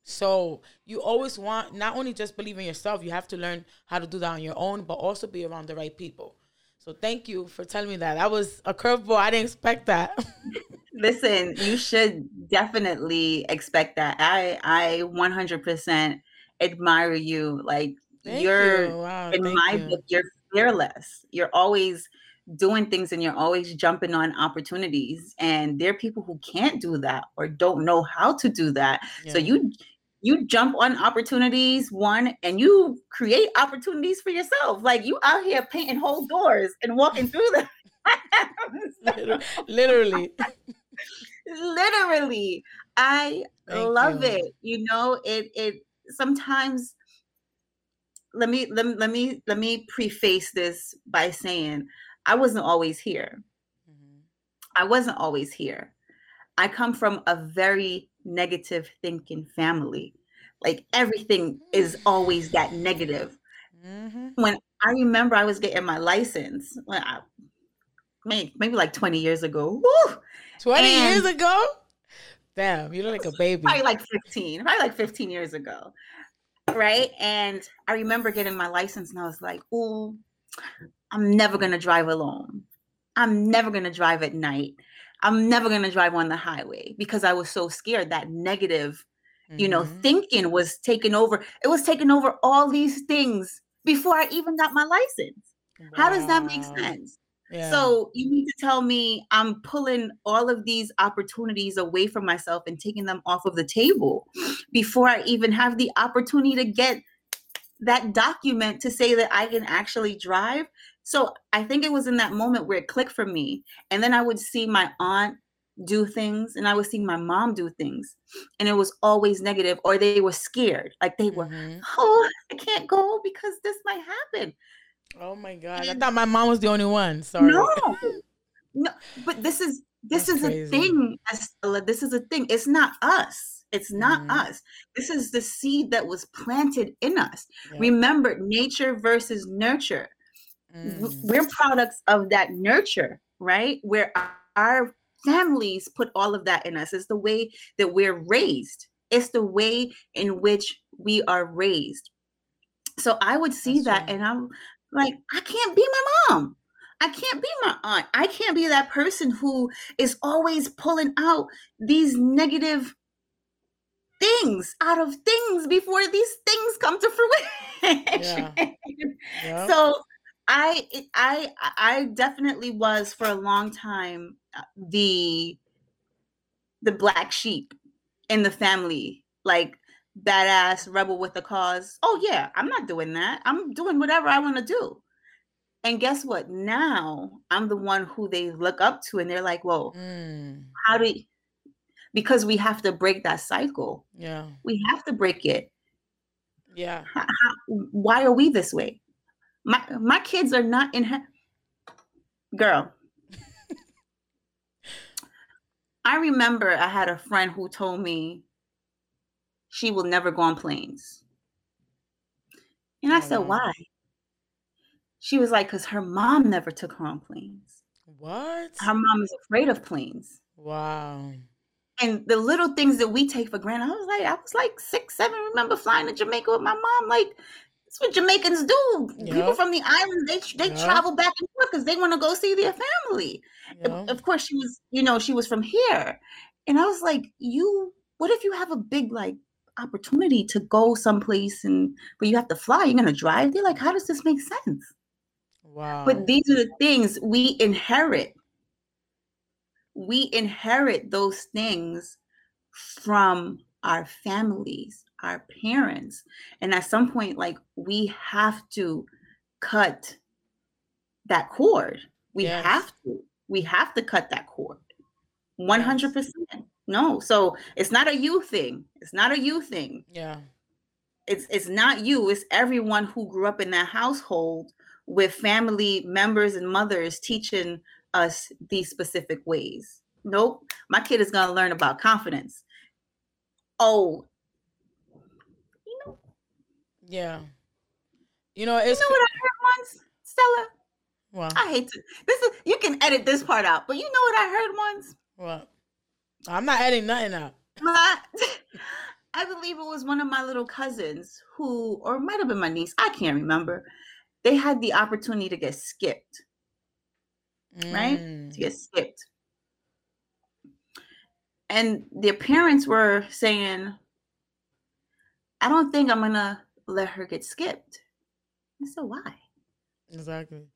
So you always want not only just believe in yourself, you have to learn how to do that on your own, but also be around the right people. So thank you for telling me that. That was a curveball. I didn't expect that. Listen, you should definitely expect that. I I 100% admire you. Like Thank you're you. Wow, in my you. book, you're fearless. You're always doing things and you're always jumping on opportunities and there are people who can't do that or don't know how to do that yeah. so you you jump on opportunities one and you create opportunities for yourself like you out here painting whole doors and walking through them literally literally i Thank love you. it you know it it sometimes let me let me let me let me preface this by saying I wasn't always here. Mm-hmm. I wasn't always here. I come from a very negative thinking family. Like everything is always that negative. Mm-hmm. When I remember I was getting my license, when I, maybe, maybe like 20 years ago. Woo! 20 and years ago? Damn, you look like a baby. Probably like 15, probably like 15 years ago. Right. And I remember getting my license and I was like, oh, I'm never going to drive alone. I'm never going to drive at night. I'm never going to drive on the highway because I was so scared that negative, mm-hmm. you know, mm-hmm. thinking was taking over. It was taking over all these things before I even got my license. Wow. How does that make sense? Yeah. So you need to tell me I'm pulling all of these opportunities away from myself and taking them off of the table before I even have the opportunity to get that document to say that I can actually drive. So I think it was in that moment where it clicked for me. And then I would see my aunt do things and I would see my mom do things. And it was always negative, or they were scared. Like they were, mm-hmm. oh, I can't go because this might happen. Oh my God. I thought my mom was the only one. Sorry. No. No, but this is this That's is crazy. a thing, Estella. This is a thing. It's not us it's not mm-hmm. us. This is the seed that was planted in us. Remember, nature versus nurture. Mm. We're products of that nurture, right? Where our families put all of that in us. It's the way that we're raised, it's the way in which we are raised. So I would see That's that right. and I'm like, I can't be my mom. I can't be my aunt. I can't be that person who is always pulling out these negative things out of things before these things come to fruition. Yeah. Yep. So I I I definitely was for a long time uh, the the black sheep in the family, like badass rebel with a cause. Oh yeah, I'm not doing that. I'm doing whatever I want to do. And guess what? Now I'm the one who they look up to, and they're like, "Whoa, mm. how do?" You, because we have to break that cycle. Yeah. We have to break it. Yeah. How, how, why are we this way? My my kids are not in ha- girl. I remember I had a friend who told me she will never go on planes. And I oh, said, wow. why? She was like, because her mom never took her on planes. What? Her mom is afraid of planes. Wow and the little things that we take for granted. I was like, I was like six, seven. Remember flying to Jamaica with my mom? Like, that's what Jamaicans do. Yep. People from the islands, they they yep. travel back and forth because they want to go see their family. Yep. Of course, she was, you know, she was from here, and I was like, you. What if you have a big like opportunity to go someplace and but you have to fly? You're gonna drive. They're like, how does this make sense? Wow. But these are the things we inherit we inherit those things from our families, our parents. And at some point, like we have to cut that cord. We yes. have to. We have to cut that cord. 100%. Yes. No. So it's not a you thing. It's not a you thing. Yeah. It's it's not you, it's everyone who grew up in that household with family members and mothers teaching us these specific ways. Nope. My kid is going to learn about confidence. Oh. Yeah. You know, it's. You know what I heard once, Stella? Well, I hate to. This is you can edit this part out, but you know what I heard once? What? I'm not editing nothing out. My, I believe it was one of my little cousins who, or might have been my niece. I can't remember. They had the opportunity to get skipped right? To get mm. skipped. And their parents were saying, I don't think I'm gonna let her get skipped I said, why? Exactly.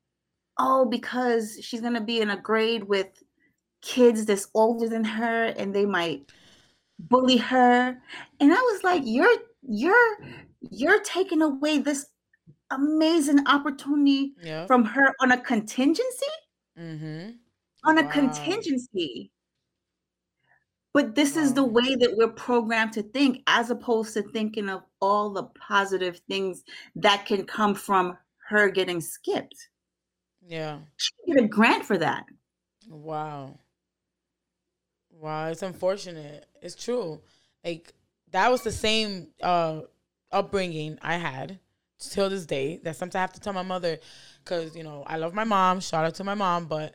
Oh, because she's gonna be in a grade with kids that's older than her and they might bully her. And I was like, you're you're you're taking away this amazing opportunity Yeah. from her on a contingency? Mm-hmm. On a Wow. contingency. But this is the way that we're programmed to think, as opposed to thinking of all the positive things that can come from her getting skipped. Yeah. She get a grant for that. Wow. Wow, it's unfortunate. It's true. Like that was the same uh upbringing I had till this day. That sometimes I have to tell my mother because you know I love my mom. Shout out to my mom, but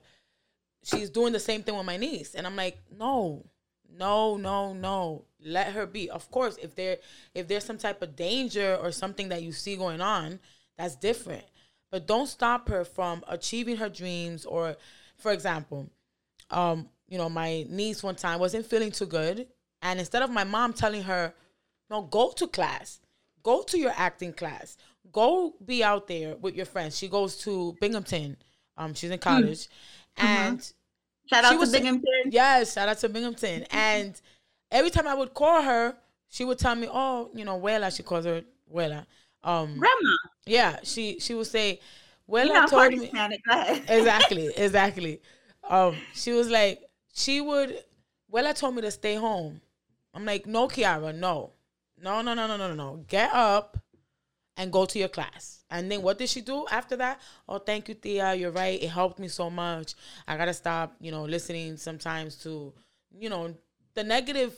she's doing the same thing with my niece, and I'm like, no, no, no, no. Let her be. Of course, if there if there's some type of danger or something that you see going on, that's different. But don't stop her from achieving her dreams. Or, for example, um, you know, my niece one time wasn't feeling too good, and instead of my mom telling her, "No, go to class, go to your acting class, go be out there with your friends," she goes to Binghamton. Um, she's in college, and Shout out to Binghamton. Yes, shout out to Binghamton. and every time I would call her, she would tell me, "Oh, you know, Wella." She calls her Wella. Um, Grandma. Yeah, she she would say, "Wella you know, told me." exactly, exactly. Um, she was like, she would. Wella told me to stay home. I'm like, no, Kiara, no, no, no, no, no, no, no. Get up, and go to your class. And then what did she do after that? Oh, thank you, Thea. You're right. It helped me so much. I gotta stop, you know, listening sometimes to, you know, the negative,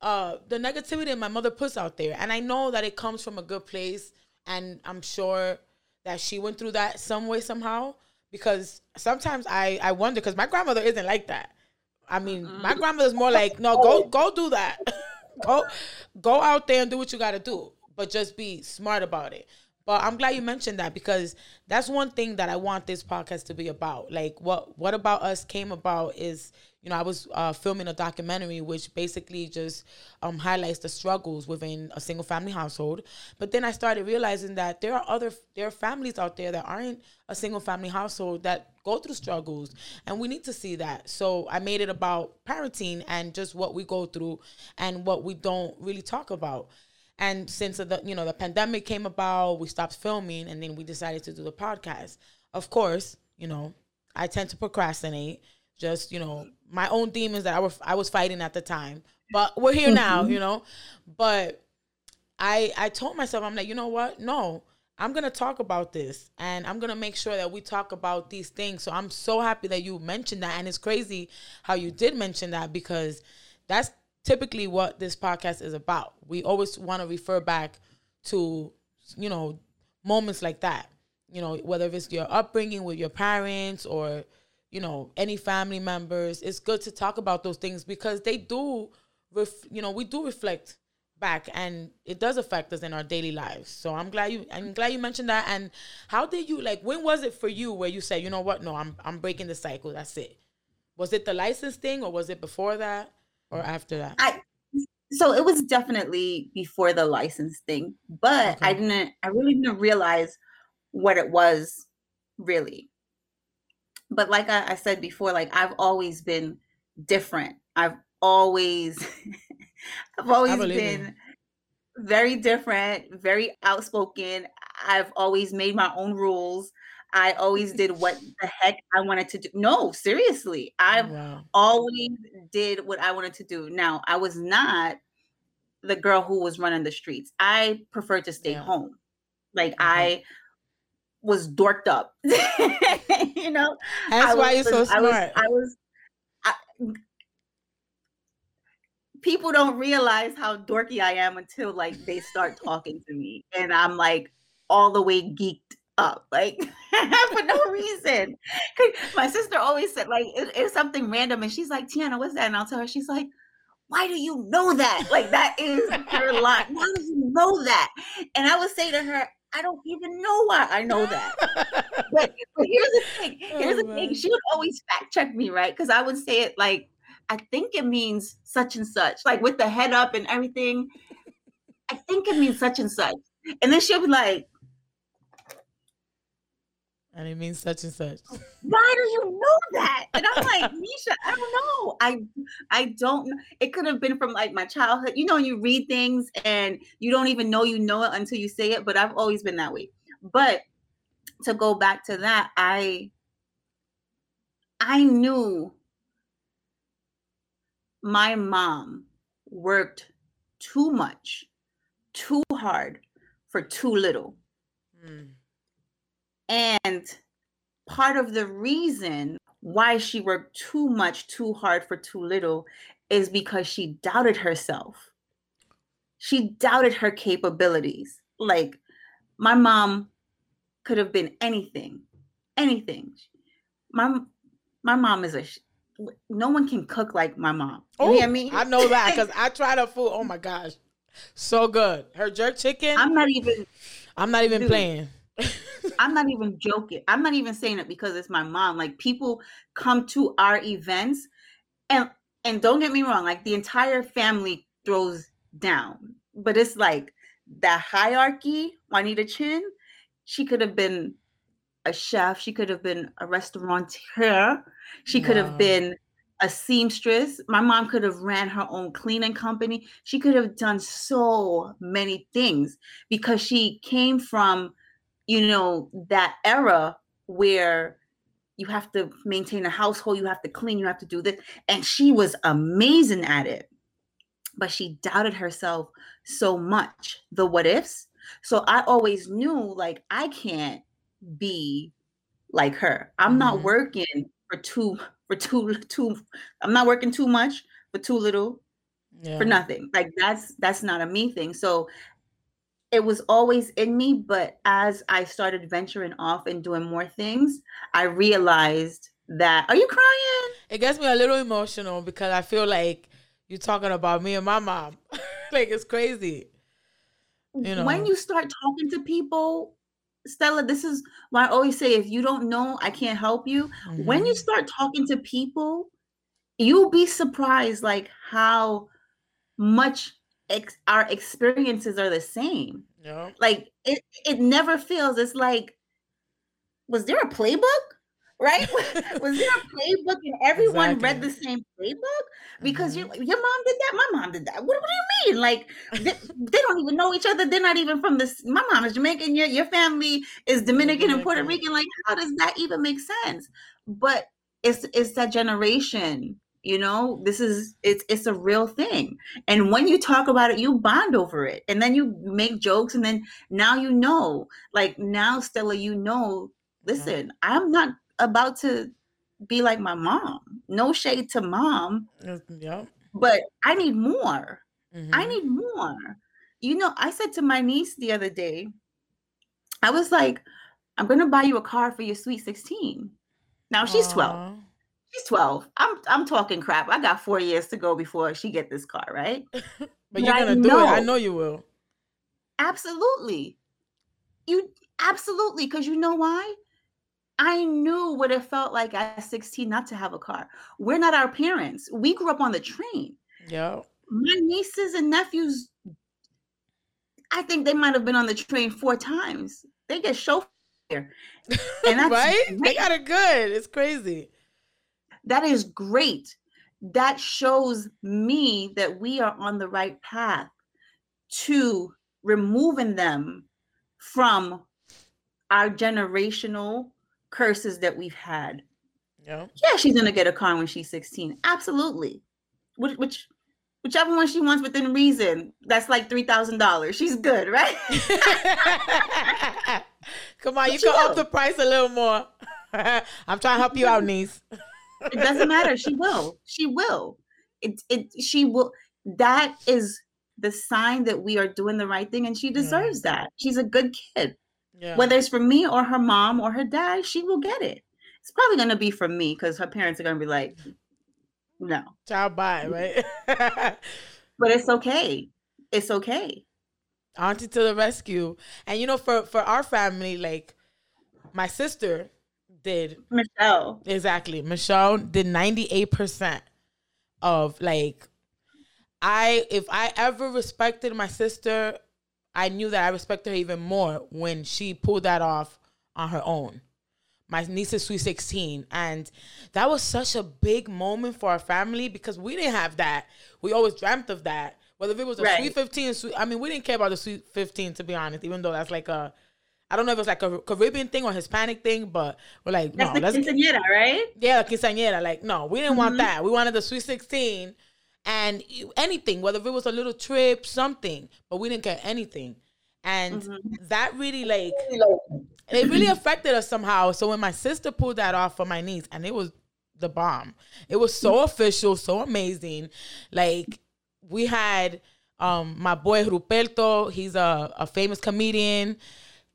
uh, the negativity that my mother puts out there. And I know that it comes from a good place, and I'm sure that she went through that some way somehow. Because sometimes I I wonder because my grandmother isn't like that. I mean, my grandmother's more like, no, go go do that. go go out there and do what you got to do, but just be smart about it. But I'm glad you mentioned that because that's one thing that I want this podcast to be about. Like what what about us came about is you know I was uh, filming a documentary which basically just um, highlights the struggles within a single family household. But then I started realizing that there are other there are families out there that aren't a single family household that go through struggles, and we need to see that. So I made it about parenting and just what we go through and what we don't really talk about. And since the you know the pandemic came about, we stopped filming, and then we decided to do the podcast. Of course, you know I tend to procrastinate. Just you know my own demons that I was I was fighting at the time, but we're here now, mm-hmm. you know. But I I told myself I'm like you know what no I'm gonna talk about this and I'm gonna make sure that we talk about these things. So I'm so happy that you mentioned that, and it's crazy how you did mention that because that's typically what this podcast is about. We always want to refer back to you know moments like that. You know whether it's your upbringing with your parents or you know any family members. It's good to talk about those things because they do. Ref, you know we do reflect back and it does affect us in our daily lives so i'm glad you i'm glad you mentioned that and how did you like when was it for you where you said you know what no i'm i'm breaking the cycle that's it was it the license thing or was it before that or after that I so it was definitely before the license thing, but I didn't I really didn't realize what it was really. But like I, I said before, like I've always been different. I've always I've always you. been very different, very outspoken. I've always made my own rules. I always did what the heck I wanted to do. No, seriously. I've wow always did what I wanted to do. Now, I was not the girl who was running the streets. I preferred to stay Yeah. home. Like Okay. I was dorked up. you know? that's I why you're so I was, smart I was I, people don't realize how dorky I am until like they start talking to me. And I'm like all the way geeked up, like for no reason. My sister always said, like, it- it's something random, and she's like, Tiana, what's that? And I'll tell her, she's like, why do you know that? Like that is her line. Why do you know that? And I would say to her, I don't even know why I know that. But, but here's the thing. Here's Oh, the thing. She would always fact check me, right? Because I would say it like, I think it means such and such, like with the head up and everything. I think it means such and such. And then she'll be like, And it means such and such. Why do you know that? And I'm like, Nisha, I don't know. I I don't know. It could have been from like my childhood. You know, you read things and you don't even know you know it until you say it, but I've always been that way. But to go back to that, I I knew my mom worked too much, too hard for too little. Mm. And part of the reason why she worked too much, too hard for too little is because she doubted herself. She doubted her capabilities. Like my mom could have been anything, anything. My my mom is a no one can cook like my mom. You oh, hear me? I know that because I tried her food. Oh my gosh, so good. Her jerk chicken. I'm not even. I'm not even dude, playing. I'm not even joking. I'm not even saying it because it's my mom. Like people come to our events, and and don't get me wrong. Like the entire family throws down, but it's like that hierarchy. Juanita Chin, she could have been a chef. She could have been a restaurateur. She could have been a seamstress. My mom could have ran her own cleaning company. She could have done so many things because she came from, you know, that era where you have to maintain a household, you have to clean, you have to do this. And she was amazing at it. But she doubted herself so much. The what ifs. So I always knew like I can't be like her. I'm mm-hmm. not working for too for too too I'm not working too much for too little yeah. for nothing. Like that's that's not a me thing. So it was always in me, but as I started venturing off and doing more things, I realized that are you crying? It gets me a little emotional because I feel like you're talking about me and my mom. like it's crazy. You know. When you start talking to people Stella, this is why I always say if you don't know, I can't help you. Mm-hmm. When you mm-hmm. start talking to people, you'll be surprised like how much ex- our experiences are the same. Yeah. Like it it never feels it's like was there a playbook? right? was there a playbook and everyone exactly. read the same playbook? Because mm-hmm. you your mom did that, my mom did that. What, what do you mean? Like they, they, don't even know each other. They're not even from this. My mom is Jamaican. Your your family is Dominican, and Puerto Rican. Like how does that even make sense? But it's it's that generation you know this is it's it's a real thing and when you talk about it you bond over it and then you make jokes and then now you know like now stella you know listen i'm not about to be like my mom. No shade to mom. Yeah. But I need more. Mm-hmm. I need more. You know, I said to my niece the other day, I was like, I'm gonna buy you a car for your sweet 16. Now she's Aww. 12. She's 12. I'm I'm talking crap. I got four years to go before she get this car, right? but, but you're gonna do it. I know you will. Absolutely. You absolutely, because you know why? I knew what it felt like at 16 not to have a car. We're not our parents. We grew up on the train. Yeah. My nieces and nephews, I think they might have been on the train four times. They get chauffeur. And that's right? Great. They got it good. It's crazy. That is great. That shows me that we are on the right path to removing them from our generational curses that we've had. Yeah. Yeah, she's gonna get a car when she's 16. Absolutely. Which, which whichever one she wants within reason. That's like three thousand dollars. She's good, right? Come on, but you can up the price a little more. I'm trying to help you out, niece. It doesn't matter. She will. She will. It it she will that is the sign that we are doing the right thing and she deserves yeah. that. She's a good kid. Yeah. Whether it's from me or her mom or her dad, she will get it. It's probably going to be from me because her parents are going to be like, no. Child bye, mm-hmm. right? but it's okay. It's okay. Auntie to the rescue. And you know, for for our family, like my sister did Michelle. Exactly. Michelle did 98% of like I if I ever respected my sister I knew that I respected her even more when she pulled that off on her own. my niece's sweet 16 and that was such a big moment for our family because we didn't have that we always dreamt of that whether if it was a Right. sweet 15 sweet, i mean we didn't care about the sweet 15 to be honest even though that's like a i don't know if it's like a caribbean thing or hispanic thing but we're like That's no the let's quinceañera, right? yeah, la quinceañera. Like, no, we didn't want Mhm. that. We wanted the sweet 16 and anything, whether it was a little trip, something, but we didn't get anything. And Mhm. that really, like, it really affected us somehow. So when my sister pulled that off for my niece, and it was the bomb, it was so official, so amazing. Like, we had um my boy Ruperto, he's a, a famous comedian,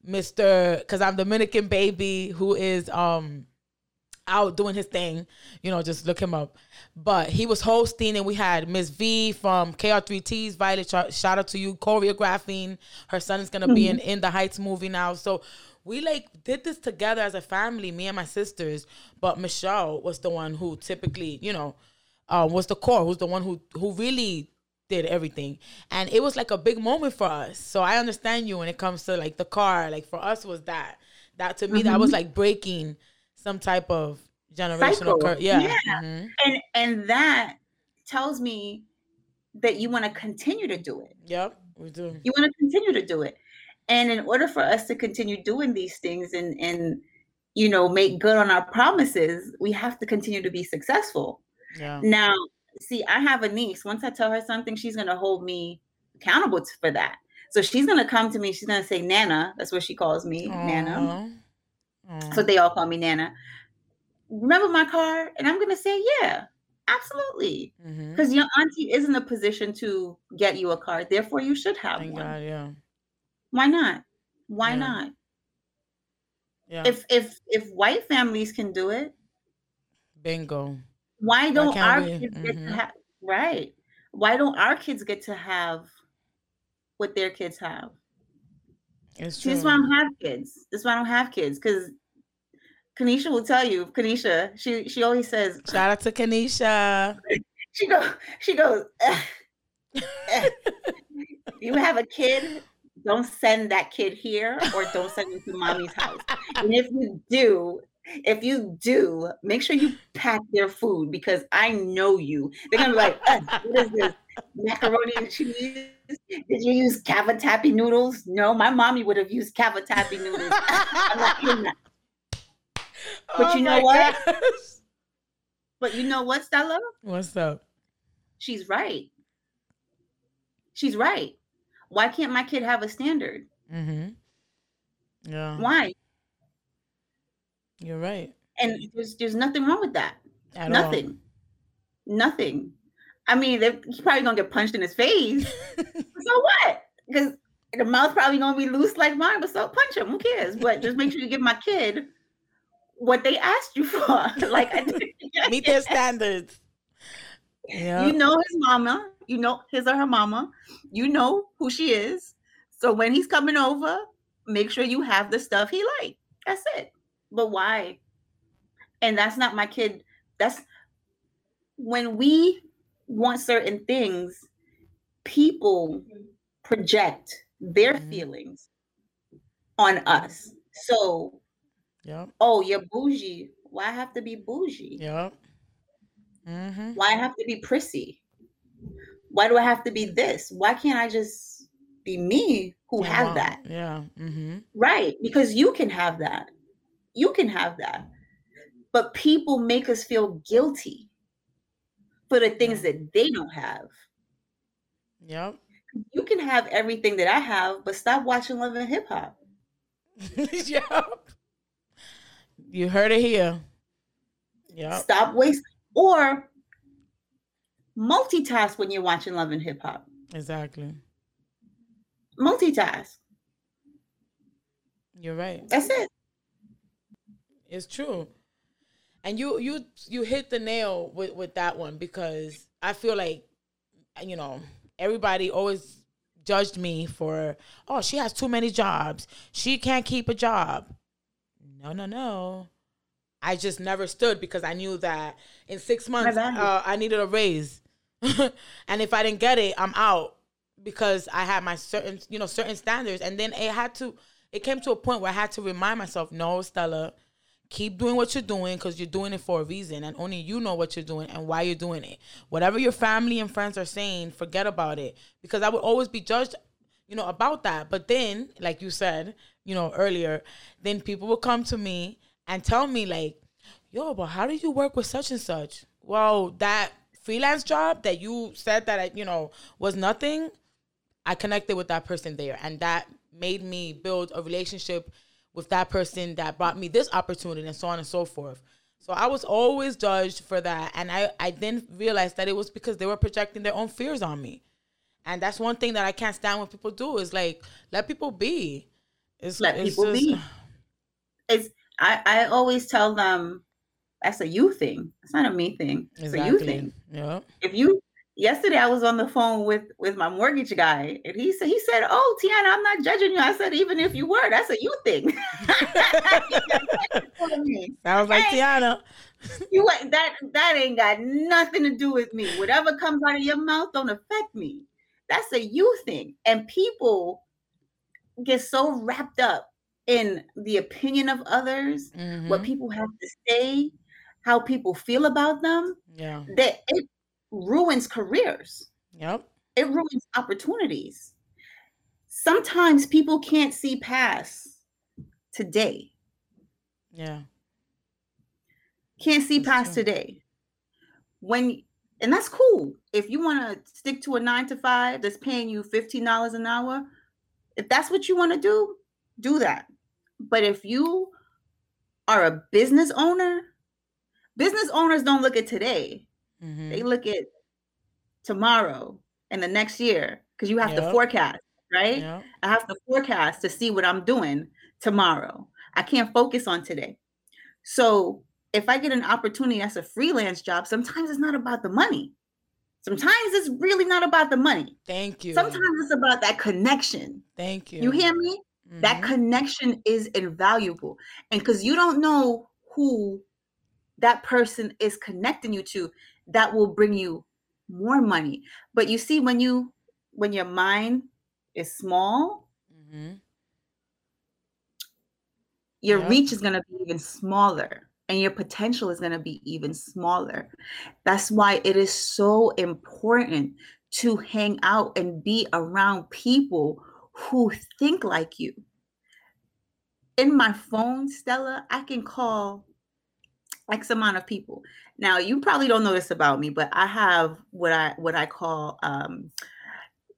Mr. Because I'm Dominican baby, who is um out doing his thing. You know, just look him up. But he was hosting, and we had Miss V from KR3T's. Violet, shout out to you, choreographing. Her son is gonna be in In the Heights movie now. So we like did this together as a family, me and my sisters. But Michelle was the one who typically, you know, uh, was the core. Who's the one who who really did everything and it was like a big moment for us so i understand you when it comes to like the car like for us was that that to me that was like breaking some type of generational curse yeah, Yeah. Mhm. And and that tells me that you want to continue to do it. yep we do You want to continue to do it. And in order for us to continue doing these things and and you know make good on our promises, we have to continue to be successful. yeah Now, see, I have a niece. Once I tell her something, she's going to hold me accountable for that. So she's going to come to me. She's going to say, Nana. That's what she calls me, Nana. Aw. That's what they all call me, Nana. Remember my car? And I'm going to say, yeah, absolutely. Mm-hmm. Because your auntie is in a position to get you a car. Therefore, you should have thank one. god yeah Why not? Why Yeah. not? yeah If if if white families can do it, bingo why don't our we? kids get Mhm. to have right? Why don't our kids get to have what their kids have? it's true this is why I don't have kids. This is why I don't have kids because Kanisha will tell you. Kanisha, she she always says shout out to kanisha she go she goes. "Eh, eh. you have a kid. Don't send that kid here, or don't send him to mommy's house. And if you do, if you do, make sure you pack their food because I know you. They're gonna be like, "Ugh, what is this? Macaroni and cheese? Did you use cavatappi noodles? No, my mommy would have used cavatappi noodles. I'm not in that. But you know Oh what? gosh. But you know what, Stella? what's up She's right. She's right. Why can't my kid have a standard? mm-hmm yeah Why? You're right And there's there's nothing wrong with that. At all. nothing. Nothing. I mean, he's probably gonna get punched in his face. so what? Because the mouth probably gonna be loose like mine, but so punch him. Who cares? But just make sure you give my kid what they asked you for. like I meet their standards yeah you know his mama, you know his or her mama, you know who she is. So when he's coming over, make sure you have the stuff he like. That's it. But why? And that's not my kid. That's when we want certain things, people project their Mhm. feelings on us. So, yep oh, you're bougie. Why have to be bougie? Yep. Mm-hmm. Why I have to be prissy? Why do I have to be this? Why can't I just be me who have that? Yeah. Mm-hmm. Right. Because you can have that. You can have that. But people make us feel guilty for the things that they don't have. Yep. You can have everything that I have, but stop watching Love and Hip Hop. yep. You heard it here. Yep. Stop wasting or multitask when you're watching Love and Hip Hop. Exactly. Multitask. You're right. That's it. It's true. And you you you hit the nail with with that one because I feel like you know, everybody always judged me for oh, she has too many jobs. She can't keep a job. No, no, no. I just never stood because I knew that in 6 months uh, I needed a raise. and if I didn't get it, I'm out because I had my certain, you know, certain standards and then it had to it came to a point where I had to remind myself, no, Stella, keep doing what you're doing because you're doing it for a reason and only you know what you're doing and why you're doing it. Whatever your family and friends are saying forget about it because i would always be judged you know about that. But then like you said you know earlier then people will come to me and tell me like yo but how do you work with such and such? Well that freelance job that you said that you know was nothing i connected with that person there and that made me build a relationship with that person that brought me this opportunity and so on and so forth. So I was always judged for that. And I, I then realized that it was because they were projecting their own fears on me. And that's one thing that I can't stand when people do is like let people be. It's let it's people just, be. It's I, I always tell them that's a you thing. It's not a me thing. It's exactly. a you thing. Yeah. If you yesterday I was on the phone with with my mortgage guy, and he said he said, "Oh, Tiana, I'm not judging you." I said, "Even if you were, that's a you thing." Sounds like hey, Tiana. you that that ain't got nothing to do with me. Whatever comes out of your mouth don't affect me. That's a you thing, and people get so wrapped up in the opinion of others, mm-hmm. what people have to say, how people feel about them. Yeah, that it ruins careers. Yep. It ruins opportunities. Sometimes people can't see past today. Yeah. Can't see that's past true. today. When and that's cool. If you want to stick to a 9 to 5 that's paying you $15 an hour, if that's what you want to do, do that. But if you are a business owner, business owners don't look at today. Mm-hmm. They look at tomorrow and the next year because you have yep. to forecast, right? Yep. I have to forecast to see what I'm doing tomorrow. I can't focus on today. So if I get an opportunity as a freelance job, sometimes it's not about the money. Sometimes it's really not about the money. Thank you. Sometimes it's about that connection. Thank you. You hear me? Mm-hmm. That connection is invaluable. And because you don't know who that person is connecting you to, that will bring you more money. But you see, when you when your mind is small, mm-hmm. your reach is going to be even smaller and your potential is going to be even smaller. That's why it is so important to hang out and be around people who think like you. In my phone, Stella, I can call X amount of people. Now, you probably don't know this about me, but I have what I what I call um,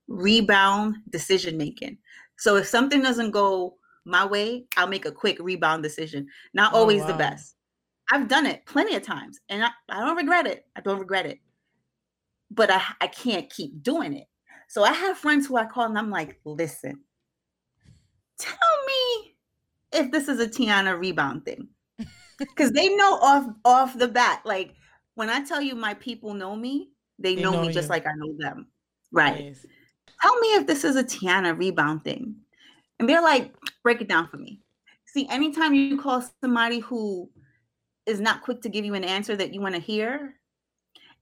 rebound decision making. So if something doesn't go my way, I'll make a quick rebound decision. Not oh, always wow. the best. I've done it plenty of times, and I, I don't regret it. I don't regret it, but I I can't keep doing it. So I have friends who I call and I'm like, listen, tell me if this is a Tiana rebound thing because they know off off the bat. Like when I tell you my people know me, they, they know, know, me you. just like I know them. Right. Nice. Tell me if this is a Tiana rebound thing. And they're like, break it down for me. See, anytime you call somebody who is not quick to give you an answer that you want to hear,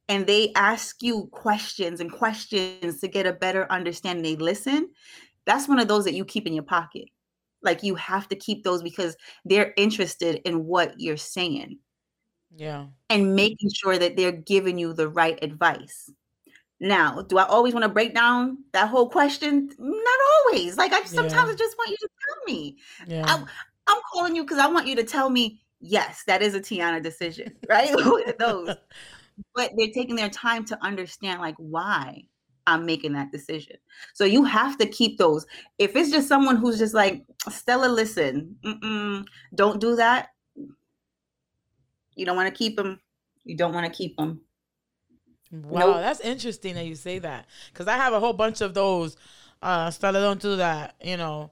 and they ask you questions and questions to get a better understanding, they listen, that's one of those that you keep in your pocket. Like you have to keep those because they're interested in what you're saying. Yeah. And making sure that they're giving you the right advice. Now, do I always want to break down that whole question? Not always. Like I sometimes yeah. I just want you to tell me. Yeah. I, I'm calling you because I want you to tell me, yes, that is a Tiana decision, right? those. but they're taking their time to understand like why I'm making that decision. So you have to keep those. If it's just someone who's just like, Stella, listen, don't do that. You don't want to keep them. You don't want to keep them. Wow, nope. that's interesting that you say that because I have a whole bunch of those. Uh, Stella, don't do that. You know,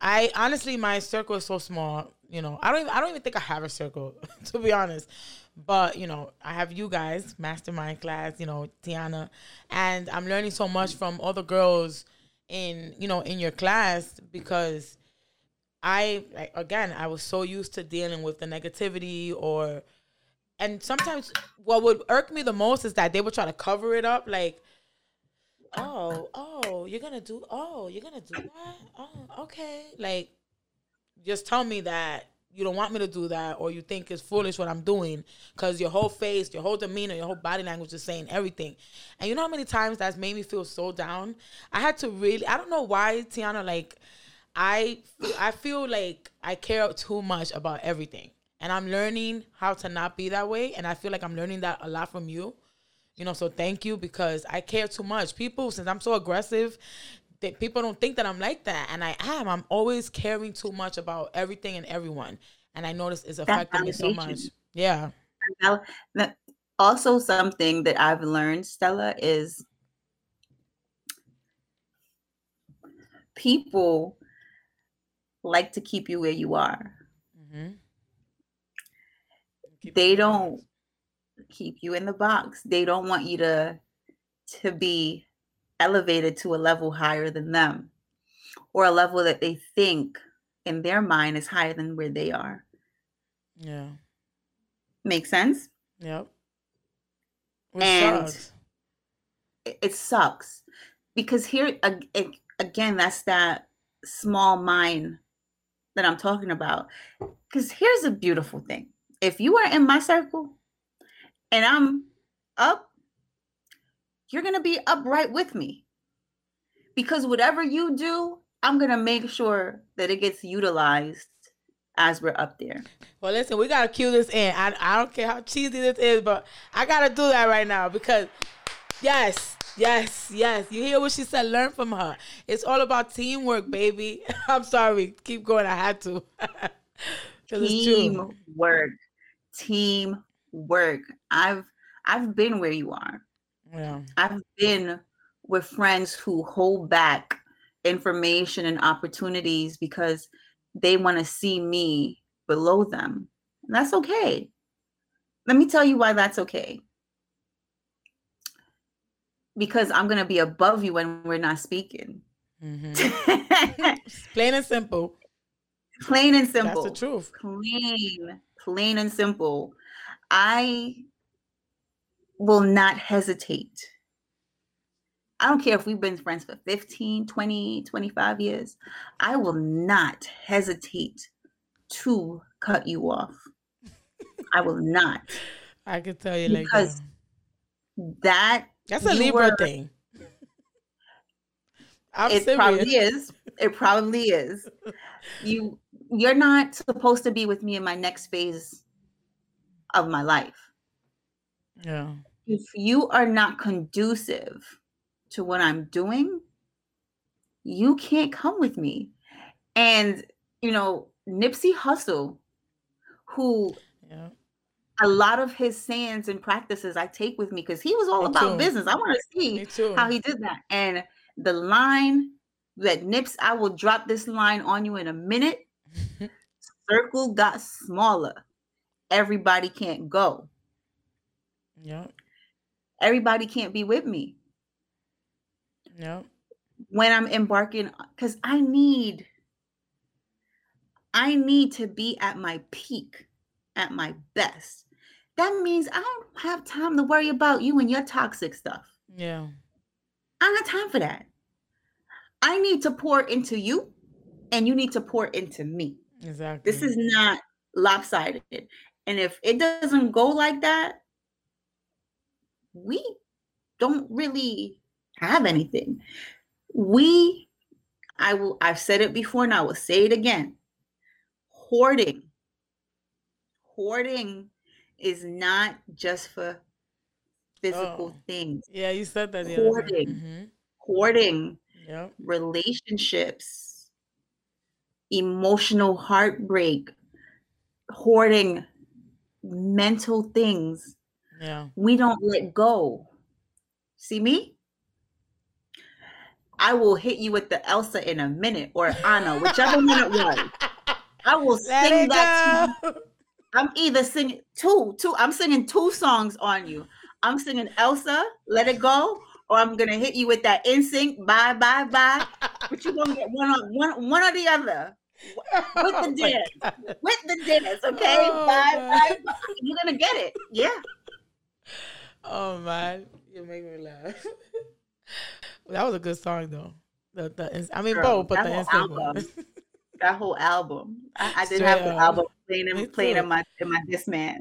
I honestly, my circle is so small. You know, I don't. Even, I don't even think I have a circle to be honest. But you know, I have you guys, mastermind class. You know, Tiana, and I'm learning so much from other girls in you know in your class because I like, again I was so used to dealing with the negativity or and sometimes what would irk me the most is that they would try to cover it up like oh oh you're gonna do oh you're gonna do that oh okay like just tell me that you don't want me to do that or you think it's foolish what I'm doing because your whole face, your whole demeanor, your whole body language is saying everything. And you know how many times that's made me feel so down? I had to really I don't know why, Tiana, like I I feel like I care too much about everything. And I'm learning how to not be that way. And I feel like I'm learning that a lot from you. You know, so thank you because I care too much. People, since I'm so aggressive, that people don't think that I'm like that, and I am. I'm always caring too much about everything and everyone, and I notice it's affecting me so much. Yeah. Also, something that I've learned, Stella, is people like to keep you where you are. Mm-hmm. They don't keep you in the box. They don't want you to to be elevated to a level higher than them or a level that they think in their mind is higher than where they are. Yeah. Make sense? Yep. It and sucks. it sucks because here again, that's that small mind that I'm talking about. Because here's a beautiful thing if you are in my circle and I'm up you're going to be upright with me. Because whatever you do, I'm going to make sure that it gets utilized as we're up there. Well, listen, we got to cue this in. I, I don't care how cheesy this is, but I got to do that right now because, yes, yes, yes. You hear what she said? Learn from her. It's all about teamwork, baby. I'm sorry. Keep going. I had to. Teamwork. Teamwork. I've I've been where you are. Yeah. I've been with friends who hold back information and opportunities because they want to see me below them. And that's okay. Let me tell you why that's okay. Because I'm going to be above you when we're not speaking. Mm-hmm. plain and simple. Plain and simple. That's the truth. Plain, plain and simple. I will not hesitate. I don't care if we've been friends for 15, 20, 25 years. I will not hesitate to cut you off. I will not. I can tell you because like that. That's a Libra were, thing. I'm it serious. probably is. It probably is. You you're not supposed to be with me in my next phase of my life. Yeah if you are not conducive to what I'm doing, you can't come with me. And, you know, Nipsey Hussle, who yeah. a lot of his sayings and practices I take with me because he was all me about too. business. I want to see how he did that. And the line that Nips, I will drop this line on you in a minute. Circle got smaller. Everybody can't go. Yeah everybody can't be with me. No. When I'm embarking, because I need, I need to be at my peak, at my best. That means I don't have time to worry about you and your toxic stuff. Yeah. I don't have time for that. I need to pour into you and you need to pour into me. Exactly. This is not lopsided. And if it doesn't go like that, we don't really have anything. We, I will, I've said it before and I will say it again. Hoarding. Hoarding is not just for physical oh, things. Yeah, you said that. Hoarding. Mm-hmm. Hoarding. Yep. Relationships. Emotional heartbreak. Hoarding mental things yeah. We don't let go. See me? I will hit you with the Elsa in a minute or Anna, whichever one it was. I will let sing that. To you. I'm either singing two, two. I'm singing two songs on you. I'm singing Elsa, Let It Go, or I'm gonna hit you with that NSYNC, Bye Bye Bye. but you're gonna get one on one, one or the other. With the oh dance, with the dance, okay? Oh bye, bye, bye. You're gonna get it, yeah oh man, you make me laugh. that was a good song though. The, the I mean Girl, both, but the album, that whole album. I, I didn't have the album playing in, playing in my in my this man.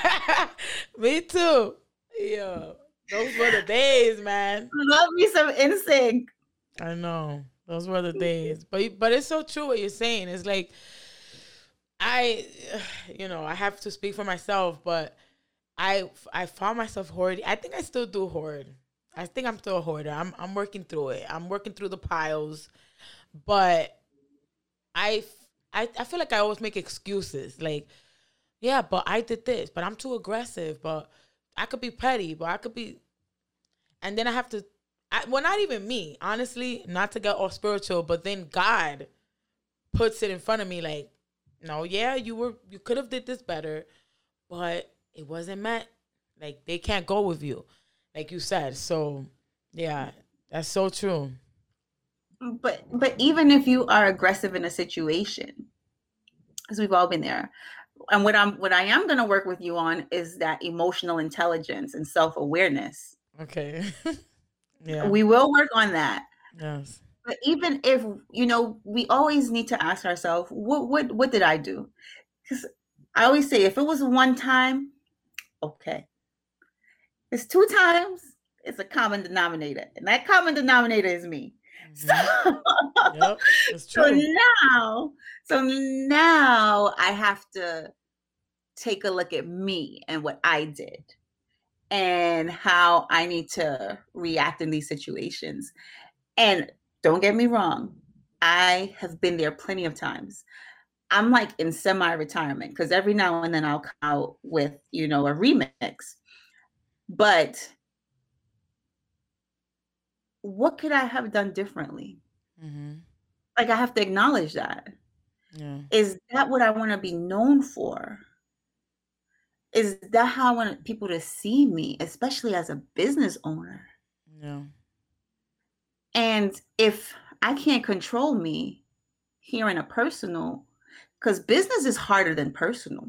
me too. Yeah. Those were the days, man. Love me some NSYNC. I know. Those were the days. But but it's so true what you're saying. It's like I you know, I have to speak for myself, but I I found myself hoarding. I think I still do hoard. I think I'm still a hoarder. I'm I'm working through it. I'm working through the piles, but I I I feel like I always make excuses. Like, yeah, but I did this, but I'm too aggressive. But I could be petty, but I could be, and then I have to. I, well, not even me, honestly. Not to get all spiritual, but then God puts it in front of me, like, no, yeah, you were you could have did this better, but it wasn't meant. Like they can't go with you like you said. So yeah, that's so true. But but even if you are aggressive in a situation, because we've all been there, and what I'm what I am going to work with you on is that emotional intelligence and self awareness. Okay. yeah. We will work on that. Yes. But even if you know, we always need to ask ourselves, what what what did I do? Because I always say, if it was one time, okay. It's two times, it's a common denominator. And that common denominator is me. Mm-hmm. So, yep, so now, so now I have to take a look at me and what I did and how I need to react in these situations. And don't get me wrong, I have been there plenty of times. I'm like in semi retirement because every now and then I'll come out with, you know, a remix. But what could I have done differently? Mm-hmm. Like I have to acknowledge that. Yeah. Is that what I want to be known for? Is that how I want people to see me, especially as a business owner? Yeah. And if I can't control me here in a personal, because business is harder than personal.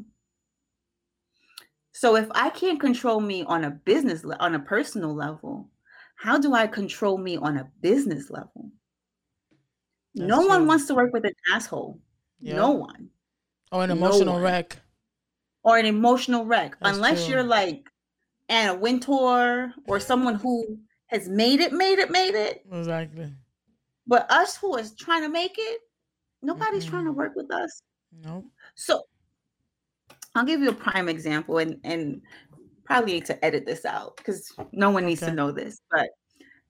So if I can't control me on a business on a personal level, how do I control me on a business level? That's no true. one wants to work with an asshole. Yep. No one. Or an emotional no wreck. Or an emotional wreck. That's Unless true. you're like Anna Wintour or someone who has made it, made it, made it. Exactly. But us who is trying to make it, nobody's mm-hmm. trying to work with us. Nope. So I'll give you a prime example, and and probably need to edit this out because no one needs okay. to know this. But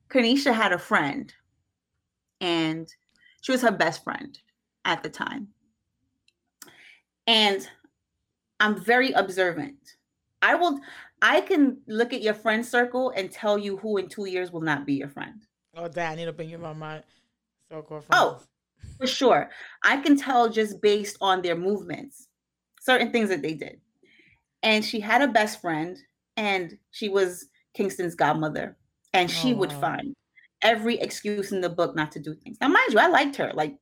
Kanisha had a friend, and she was her best friend at the time. And I'm very observant. I will I can look at your friend circle and tell you who in two years will not be your friend. Oh, that I need to bring you on my circle of oh, friends. Oh, for sure. I can tell just based on their movements certain things that they did. And she had a best friend, and she was Kingston's godmother, and she oh, would find every excuse in the book not to do things. Now, mind you, I liked her. Like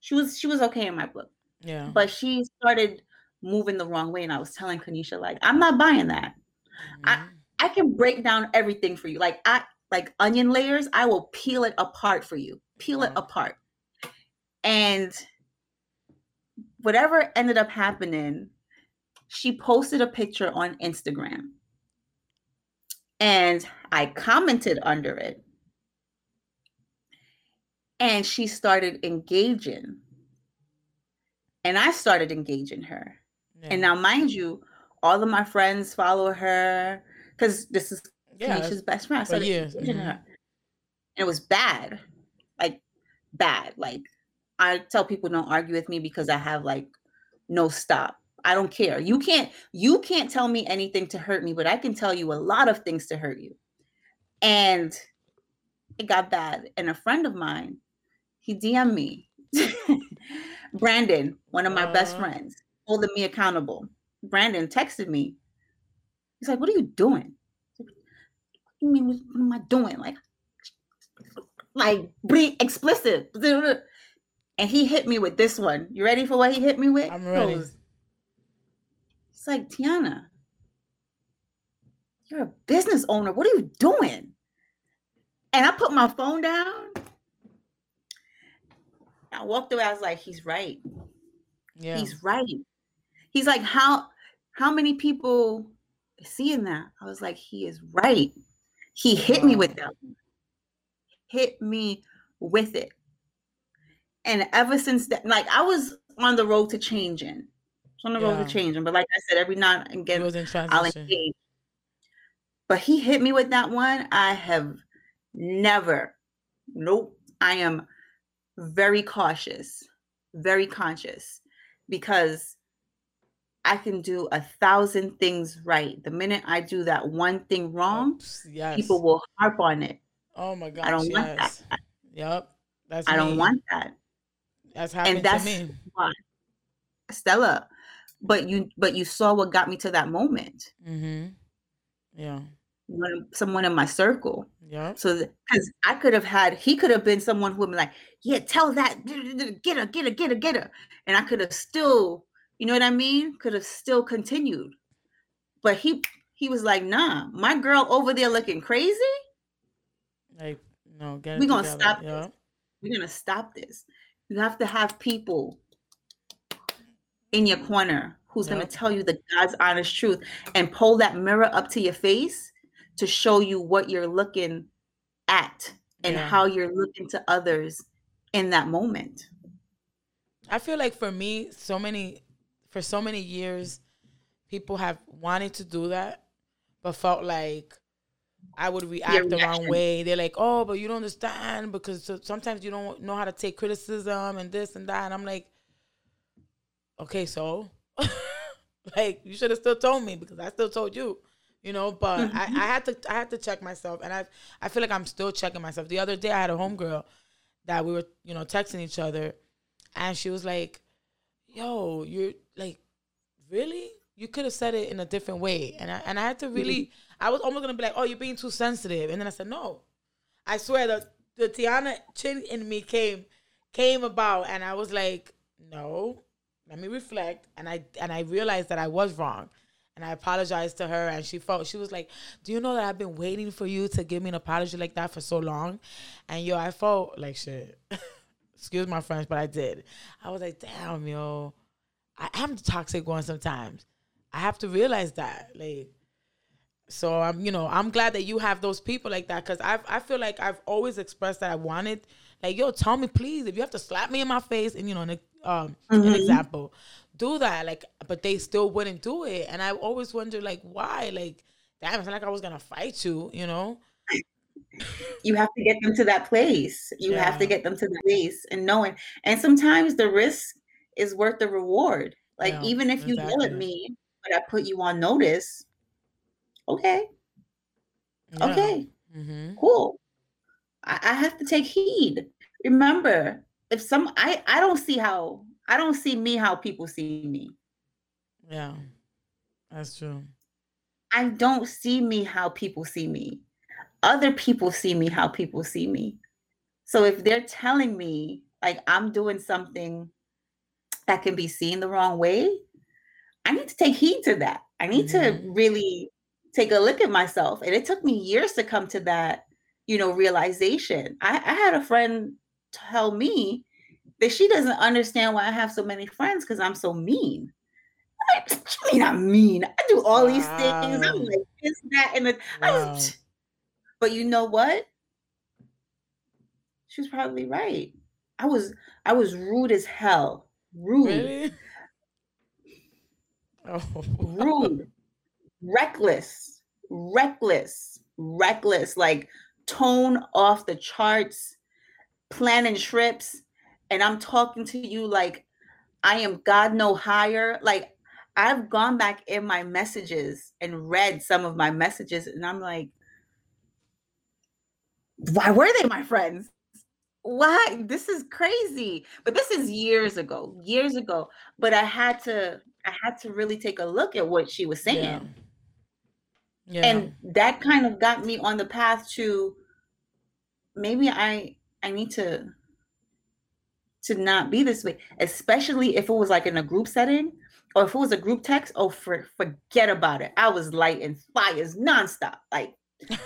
she was, she was okay in my book. Yeah. But she started moving the wrong way, and I was telling Kanisha, like, I'm not buying that. Mm-hmm. I I can break down everything for you. Like I like onion layers, I will peel it apart for you. Peel it apart. And whatever ended up happening, she posted a picture on Instagram. And I commented under it. And she started engaging. And I started engaging her. Yeah. And now, mind you, all of my friends follow her because this is yeah, Kanisha's best friend. So mm-hmm. her. And it was bad. Like, bad. Like, I tell people don't argue with me because I have like no stop. I don't care. You can't you can't tell me anything to hurt me, but I can tell you a lot of things to hurt you. And it got bad. And a friend of mine, he DM'd me. Brandon, one of my uh, best friends, holding me accountable. Brandon texted me. He's like, "What are you doing?" What do you mean? What, what am I doing? Like, like be explicit. And he hit me with this one. You ready for what he hit me with? I'm ready. It's like, Tiana, you're a business owner. What are you doing? And I put my phone down. I walked away. I was like, he's right. Yeah. He's right. He's like, how how many people seeing that? I was like, he is right. He hit wow. me with that. Hit me with it. And ever since that, like I was on the road to changing. on the yeah. road to changing. But like I said, every now and again I'll engage. But he hit me with that one. I have never, nope. I am very cautious, very conscious because I can do a thousand things right. The minute I do that one thing wrong, yes. people will harp on it. Oh my god! I don't yes. want that. Yep. That's I me. don't want that. That's happened and that's to me. Why, Stella, but you but you saw what got me to that moment. Mm-hmm. Yeah. When someone in my circle. Yeah. So because I could have had, he could have been someone who would be like, yeah, tell that, get her, get her, get her, get her, and I could have still you know what I mean? Could have still continued. But he he was like, nah, my girl over there looking crazy. Like, no, get We're gonna stop yeah. this. We're gonna stop this. You have to have people in your mm-hmm. corner who's yep. gonna tell you the God's honest truth and pull that mirror up to your face to show you what you're looking at and yeah. how you're looking to others in that moment. I feel like for me, so many for so many years, people have wanted to do that, but felt like I would react the wrong way. They're like, "Oh, but you don't understand because sometimes you don't know how to take criticism and this and that." And I'm like, "Okay, so like you should have still told me because I still told you." You know, but mm-hmm. I, I had to I had to check myself and I I feel like I'm still checking myself. The other day I had a homegirl that we were, you know, texting each other and she was like, yo, you're like, really? You could have said it in a different way. And I and I had to really mm-hmm. I was almost gonna be like, oh, you're being too sensitive. And then I said, no. I swear the the Tiana chin in me came came about and I was like, no, let me reflect. And I and I realized that I was wrong. And I apologized to her and she felt she was like, Do you know that I've been waiting for you to give me an apology like that for so long? And yo, I felt like shit. Excuse my French, but I did. I was like, damn, yo, I am toxic one sometimes. I have to realize that. Like, so I'm, you know, I'm glad that you have those people like that because I I feel like I've always expressed that I wanted, like, yo, tell me please if you have to slap me in my face and you know, an, um, mm-hmm. an example, do that. Like, but they still wouldn't do it, and I always wonder like why. Like, damn, it's not like I was gonna fight you, you know you have to get them to that place. You yeah. have to get them to the place and knowing. And sometimes the risk is worth the reward. Like yeah, even if you exactly. yell at me, but I put you on notice. Okay. Yeah. Okay. Mm-hmm. Cool. I, I have to take heed. Remember, if some I I don't see how I don't see me how people see me. Yeah. That's true. I don't see me how people see me other people see me how people see me. So if they're telling me like I'm doing something that can be seen the wrong way, I need to take heed to that. I need mm-hmm. to really take a look at myself. And it took me years to come to that, you know, realization. I, I had a friend tell me that she doesn't understand why I have so many friends because I'm so mean. Like, what you mean I'm mean? I do all wow. these things. I'm like this, that, and the wow. But you know what? She was probably right. I was I was rude as hell. Rude. Really? Oh. Rude. Reckless. Reckless. Reckless. Like tone off the charts, planning trips. And I'm talking to you like I am God no higher. Like I've gone back in my messages and read some of my messages, and I'm like, why were they my friends? Why? This is crazy. But this is years ago, years ago. But I had to, I had to really take a look at what she was saying. Yeah. Yeah. And that kind of got me on the path to maybe I I need to to not be this way, especially if it was like in a group setting or if it was a group text. Oh, for, forget about it. I was lighting fires nonstop. Like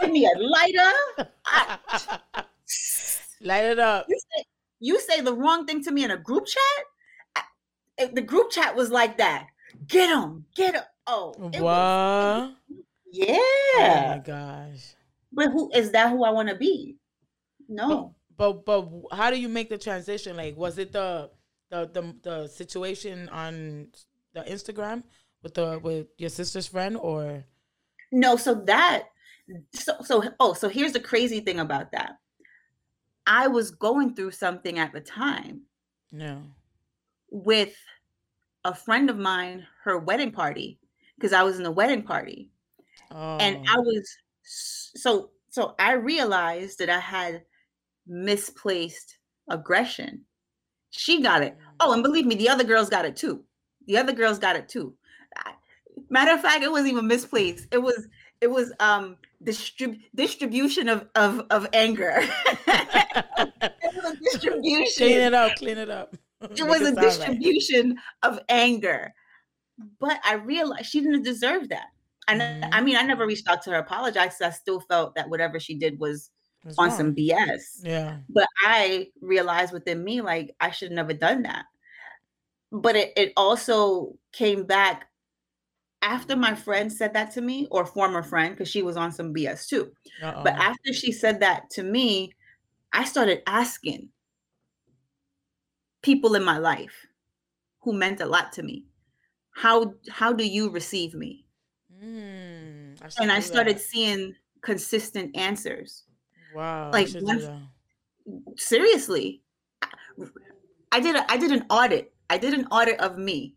Give me a lighter. Light it up. You say, you say, the wrong thing to me in a group chat. it, the group chat was like that. Get him, get him. Oh, what? Was, yeah. Oh my gosh. But who is that? Who I want to be? No. But, but but how do you make the transition? Like, was it the the the, the situation on the Instagram with the with your sister's friend or? No. So that so so oh so here's the crazy thing about that. I was going through something at the time. No. With a friend of mine, her wedding party, because I was in the wedding party. Oh. And I was so so I realized that I had misplaced aggression. She got it. Oh, and believe me, the other girls got it too. The other girls got it too. Matter of fact, it wasn't even misplaced. It was it was um distrib- distribution of of of anger. distribution. Clean it up. Clean it up. It was a distribution right. of anger. But I realized she didn't deserve that. And mm-hmm. I mean, I never reached out to her, apologized. I still felt that whatever she did was That's on wrong. some BS. Yeah. But I realized within me, like, I should have never done that. But it, it also came back after my friend said that to me, or former friend, because she was on some BS too. Uh-oh. But after she said that to me, I started asking people in my life who meant a lot to me, how how do you receive me? Mm, I and I started that. seeing consistent answers. Wow. Like once, seriously. I did a, I did an audit. I did an audit of me.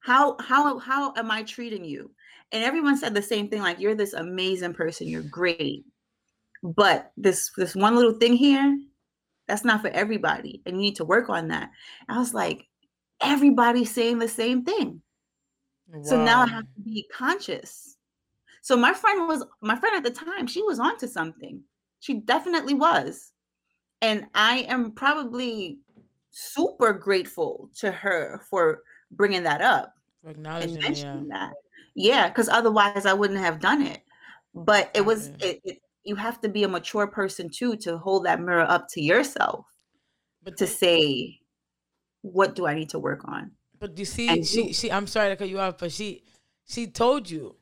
How how how am I treating you? And everyone said the same thing like you're this amazing person, you're great. But this this one little thing here, that's not for everybody and you need to work on that. I was like everybody's saying the same thing. Wow. So now I have to be conscious. So my friend was my friend at the time, she was onto something. She definitely was. And I am probably super grateful to her for bringing that up. Acknowledging and mentioning yeah. that. Yeah, because otherwise I wouldn't have done it. But it was mm-hmm. it, it, you have to be a mature person too to hold that mirror up to yourself but to say what do I need to work on? But you see, and she, she, I'm sorry to cut you off, but she, she told you,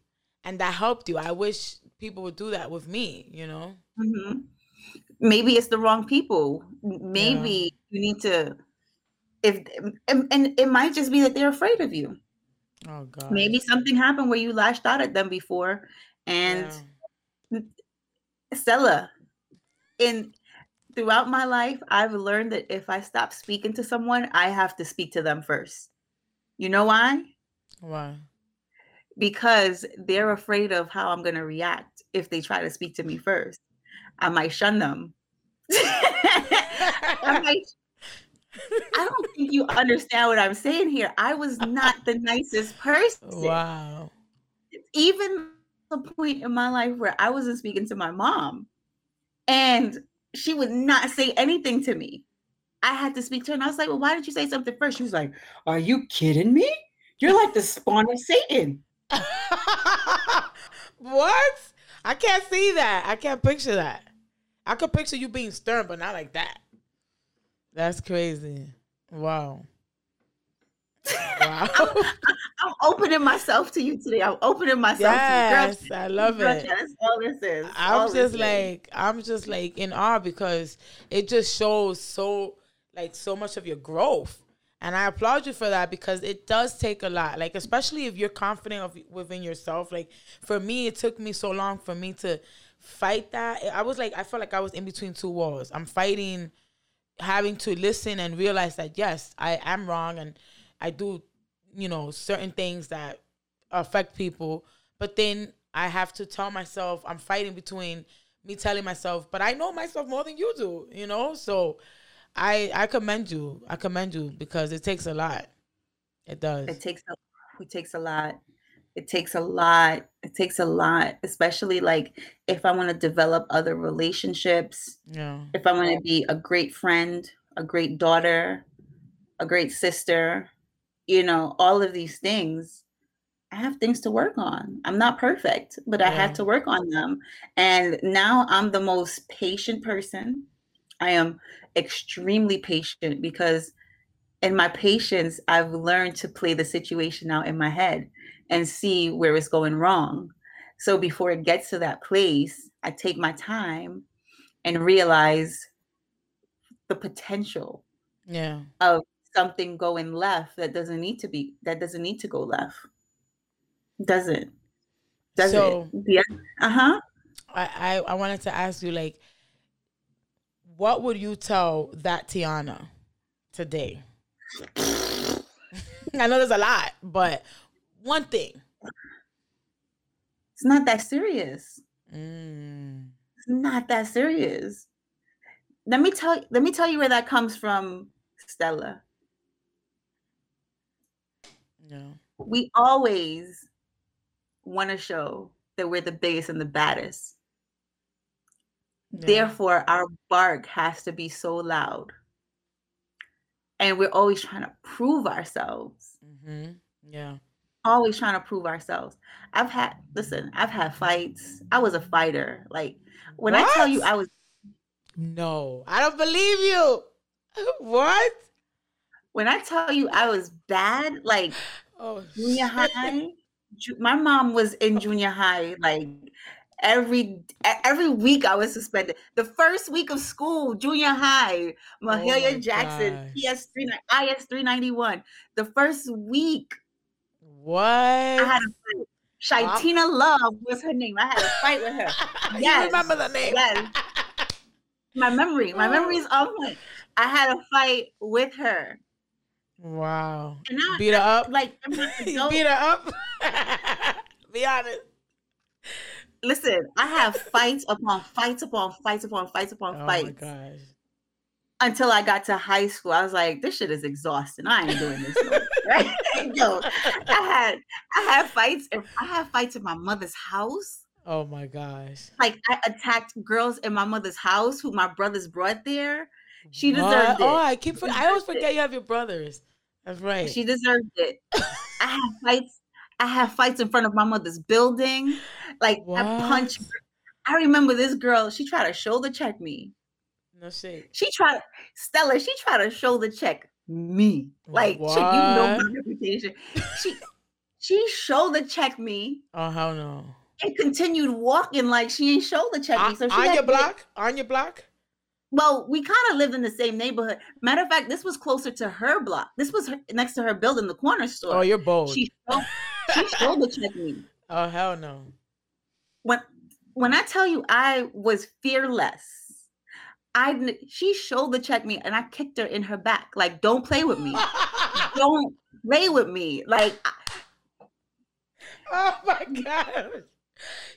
and that helped you. I wish people would do that with me. You know. Mm-hmm. Maybe it's the wrong people. Maybe yeah. you need to, if and, and it might just be that they're afraid of you. Oh God. Maybe something happened where you lashed out at them before, and yeah. Stella, in throughout my life, I've learned that if I stop speaking to someone, I have to speak to them first. You know why? Why? Because they're afraid of how I'm going to react if they try to speak to me first. I might shun them. I, might, I don't think you understand what I'm saying here. I was not the nicest person. Wow. Even the point in my life where I wasn't speaking to my mom and she would not say anything to me. I had to speak to her. And I was like, well, why did you say something first? She was like, are you kidding me? You're like the spawn of Satan. what? I can't see that. I can't picture that. I could picture you being stern, but not like that. That's crazy. Wow. Wow. I'm, I'm, opening myself to you today. I'm opening myself yes, to you. Girl, I love it. That's all this is. I'm all just like, is. I'm just like in awe because it just shows so like so much of your growth. And I applaud you for that because it does take a lot. Like especially if you're confident of within yourself. Like for me, it took me so long for me to fight that. I was like, I felt like I was in between two walls. I'm fighting having to listen and realize that yes, I am wrong and I do, you know, certain things that affect people. But then I have to tell myself I'm fighting between me telling myself, but I know myself more than you do, you know? So I I commend you. I commend you because it takes a lot. It does. It takes a it takes a lot. It takes a lot. It takes a lot, especially like if I want to develop other relationships. Yeah. If I want to be a great friend, a great daughter, a great sister, you know, all of these things. I have things to work on. I'm not perfect, but I had to work on them. And now I'm the most patient person. I am extremely patient because in my patience, I've learned to play the situation out in my head and see where it's going wrong. So before it gets to that place, I take my time and realize the potential Yeah. of something going left that doesn't need to be that doesn't need to go left. Doesn't. Does So- it? Yeah. Uh-huh. I, I I wanted to ask you like, what would you tell that Tiana today? I know there's a lot, but one thing. It's not that serious. Mm, It's not that serious. Let me tell let me tell you where that comes from, Stella. No. We always want to show that we're the biggest and the baddest. Therefore, our bark has to be so loud. And we're always trying to prove ourselves. Mm-hmm. Yeah. Always trying to prove ourselves. I've had, listen, I've had fights. I was a fighter. Like, when I tell you I was, No, I don't believe you. What? When I tell you I was bad, like Oh, junior shit. high, ju- my mom was in oh. junior high, like every every week I was suspended. The first week of school, junior high, oh Mahalia Oh Jackson. PS three IS three ninety one. The first week What? I had a fight. Shaitina Love was her name. I had a fight with her. you remember the name? yes. My memory, my memory is on point. I had a fight with her, wow. and now, Beat her up. like, I'm not adult. beat her up. Be honest. listen, I have fights upon fights upon fights upon fights upon Oh my fights gosh. until I got to high school. I was like, this shit is exhausting. I ain't doing this. no right? Yo, I had I had fights. I had fights in my mother's house. Oh my gosh. Like I attacked girls in my mother's house who my brothers brought there. She What? Oh, it. Oh. I keep. for- I always deserved it. forget you have your brothers. That's right. She deserved it. I have fights. I have fights in front of my mother's building. Like I punch. I remember this girl. She tried to shoulder check me. no shit. She tried. Stella. She tried to shoulder check me. Like chick, you know my reputation. She she shoulder checked me Oh hell no. and continued walking like she ain't shoulder checked me. So she on your block? On your block? Well, we kind of lived in the same neighborhood. Matter of fact, this was closer to her block. This was her, next to her building, the corner store. Oh, you're bold. she she shoulder checked me. oh hell no. When when I tell you I was fearless, I she shoulder checked me and I kicked her in her back. Like, don't play with me. don't play with me. Like, oh my gosh.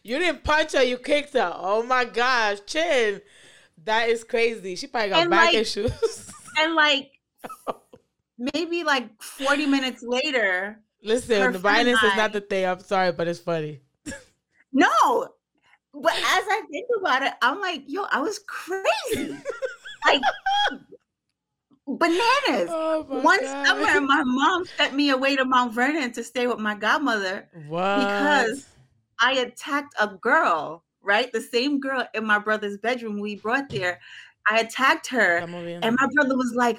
You didn't punch her, you kicked her. Oh my gosh, Chin. That is crazy. She probably got And, back like- issues. and like maybe like 40 minutes later, Listen, the violence is not the thing. I'm sorry, but it's funny. no. But as I think about it, I'm like, yo, I was crazy. like bananas. Oh One God. summer, my mom sent me away to Mount Vernon to stay with my godmother. What? because I attacked a girl, right? The same girl in my brother's bedroom we brought there. I attacked her, and my brother was like,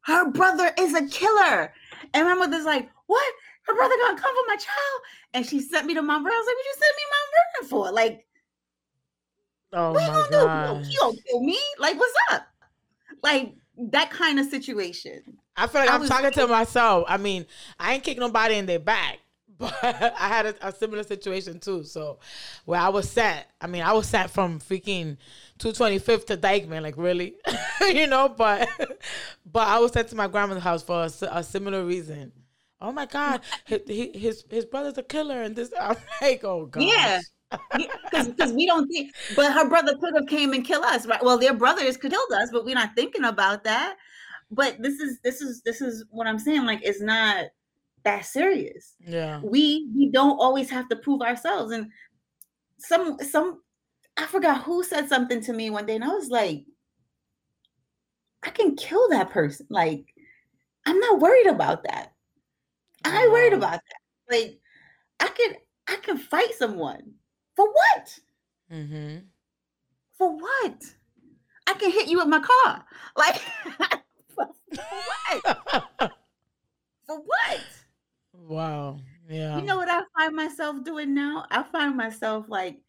Her brother is a killer. And my mother's like, What? Her brother gonna come for my child? And she sent me to Mount Vernon. I was like, What you send me Mount Vernon for? Like, oh what you my gonna do? You gonna- gosh. Kill me? Like, what's up? Like that kind of situation. I feel like I I'm was talking to myself. I mean, I ain't kick nobody in their back, but I had a, a similar situation too. So, where I was sat, I mean, I was sat from freaking 225th to Dyckman, like really, you know. But, but I was sent to my grandmother's house for a, a similar reason. Oh my God, his, his his brother's a killer, and this I'm like, oh god, Yeah. because we don't think but her brother could have came and killed us right well their brothers could killed us but we're not thinking about that but this is this is this is what i'm saying like it's not that serious yeah, we we don't always have to prove ourselves and some some i forgot who said something to me one day and i was like i can kill that person like i'm not worried about that i worried about that like i can i can fight someone for what Mm-hmm. for what? I can hit you with my car. Like, for, For what? For what? Wow. Yeah. You know what I find myself doing now? I find myself like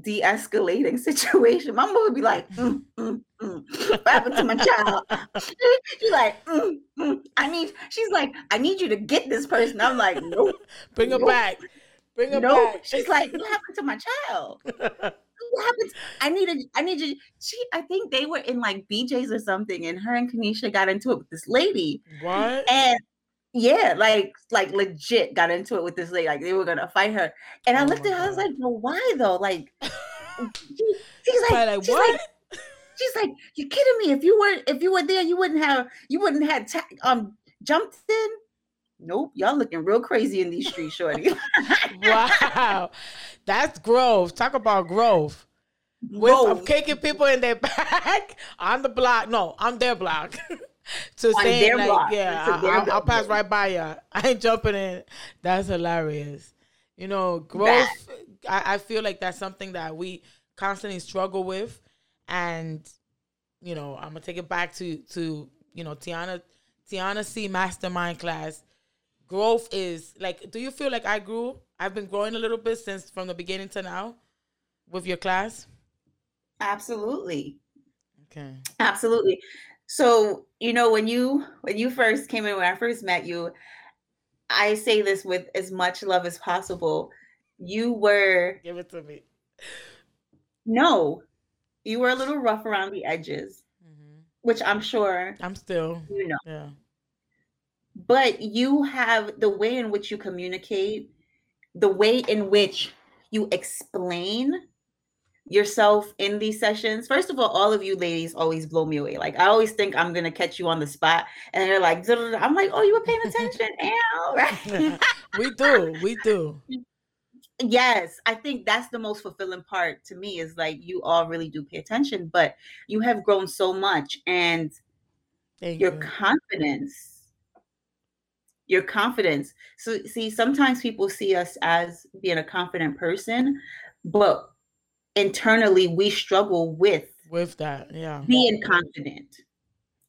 de-escalating situation. My mom would be like, mm, mm, mm. "What happened to my child?" she's like, mm, mm. "I need." She's like, "I need you to get this person." I'm like, "Nope, Bring her back. Bring her nope." back. She's like, "What happened to my child?" What happened? I needed. I need you. She. I think they were in like BJ's or something, and her and Kanisha got into it with this lady, what? and yeah, like like legit got into it with this lady. Like they were gonna fight her, and I Oh looked at her. I was like, "Well, why though?" Like, she, she's like, like, she's what? like, she's like, "You kidding me? If you were if you were there, you wouldn't have you wouldn't have ta- um jumped in." Nope, y'all looking real crazy in these streets, shorty. wow. That's growth. Talk about growth. With I'm kicking people in their back on the block. No, on their block. To On saying like, block. yeah, I, their I'll, I'll pass right by ya. I ain't jumping in. That's hilarious. You know, growth. I, I feel like that's something that we constantly struggle with, and you know, I'm gonna take it back to to you know Yana Yana C Mastermind class. Growth is like. Do you feel like I grew? I've been growing a little bit since from the beginning to now, with your class. Absolutely. Okay. Absolutely. So, you know, when you when you first came in, when I first met you, I say this with as much love as possible. You were Give it to me. no, you were a little rough around the edges, hmm which I'm sure I'm still. you know. Yeah. But you have the way in which you communicate, the way in which you explain yourself in these sessions. First of all, all of you ladies always blow me away. Like I always think I'm gonna catch you on the spot, and they're like. I'm like, "Oh, you were paying attention?" Ow, right? we do. We do. yes, I think that's the most fulfilling part to me is like you all really do pay attention, but you have grown so much, and Thank your you. confidence your confidence so see sometimes people see us as being a confident person but internally we struggle with With that, yeah. being confident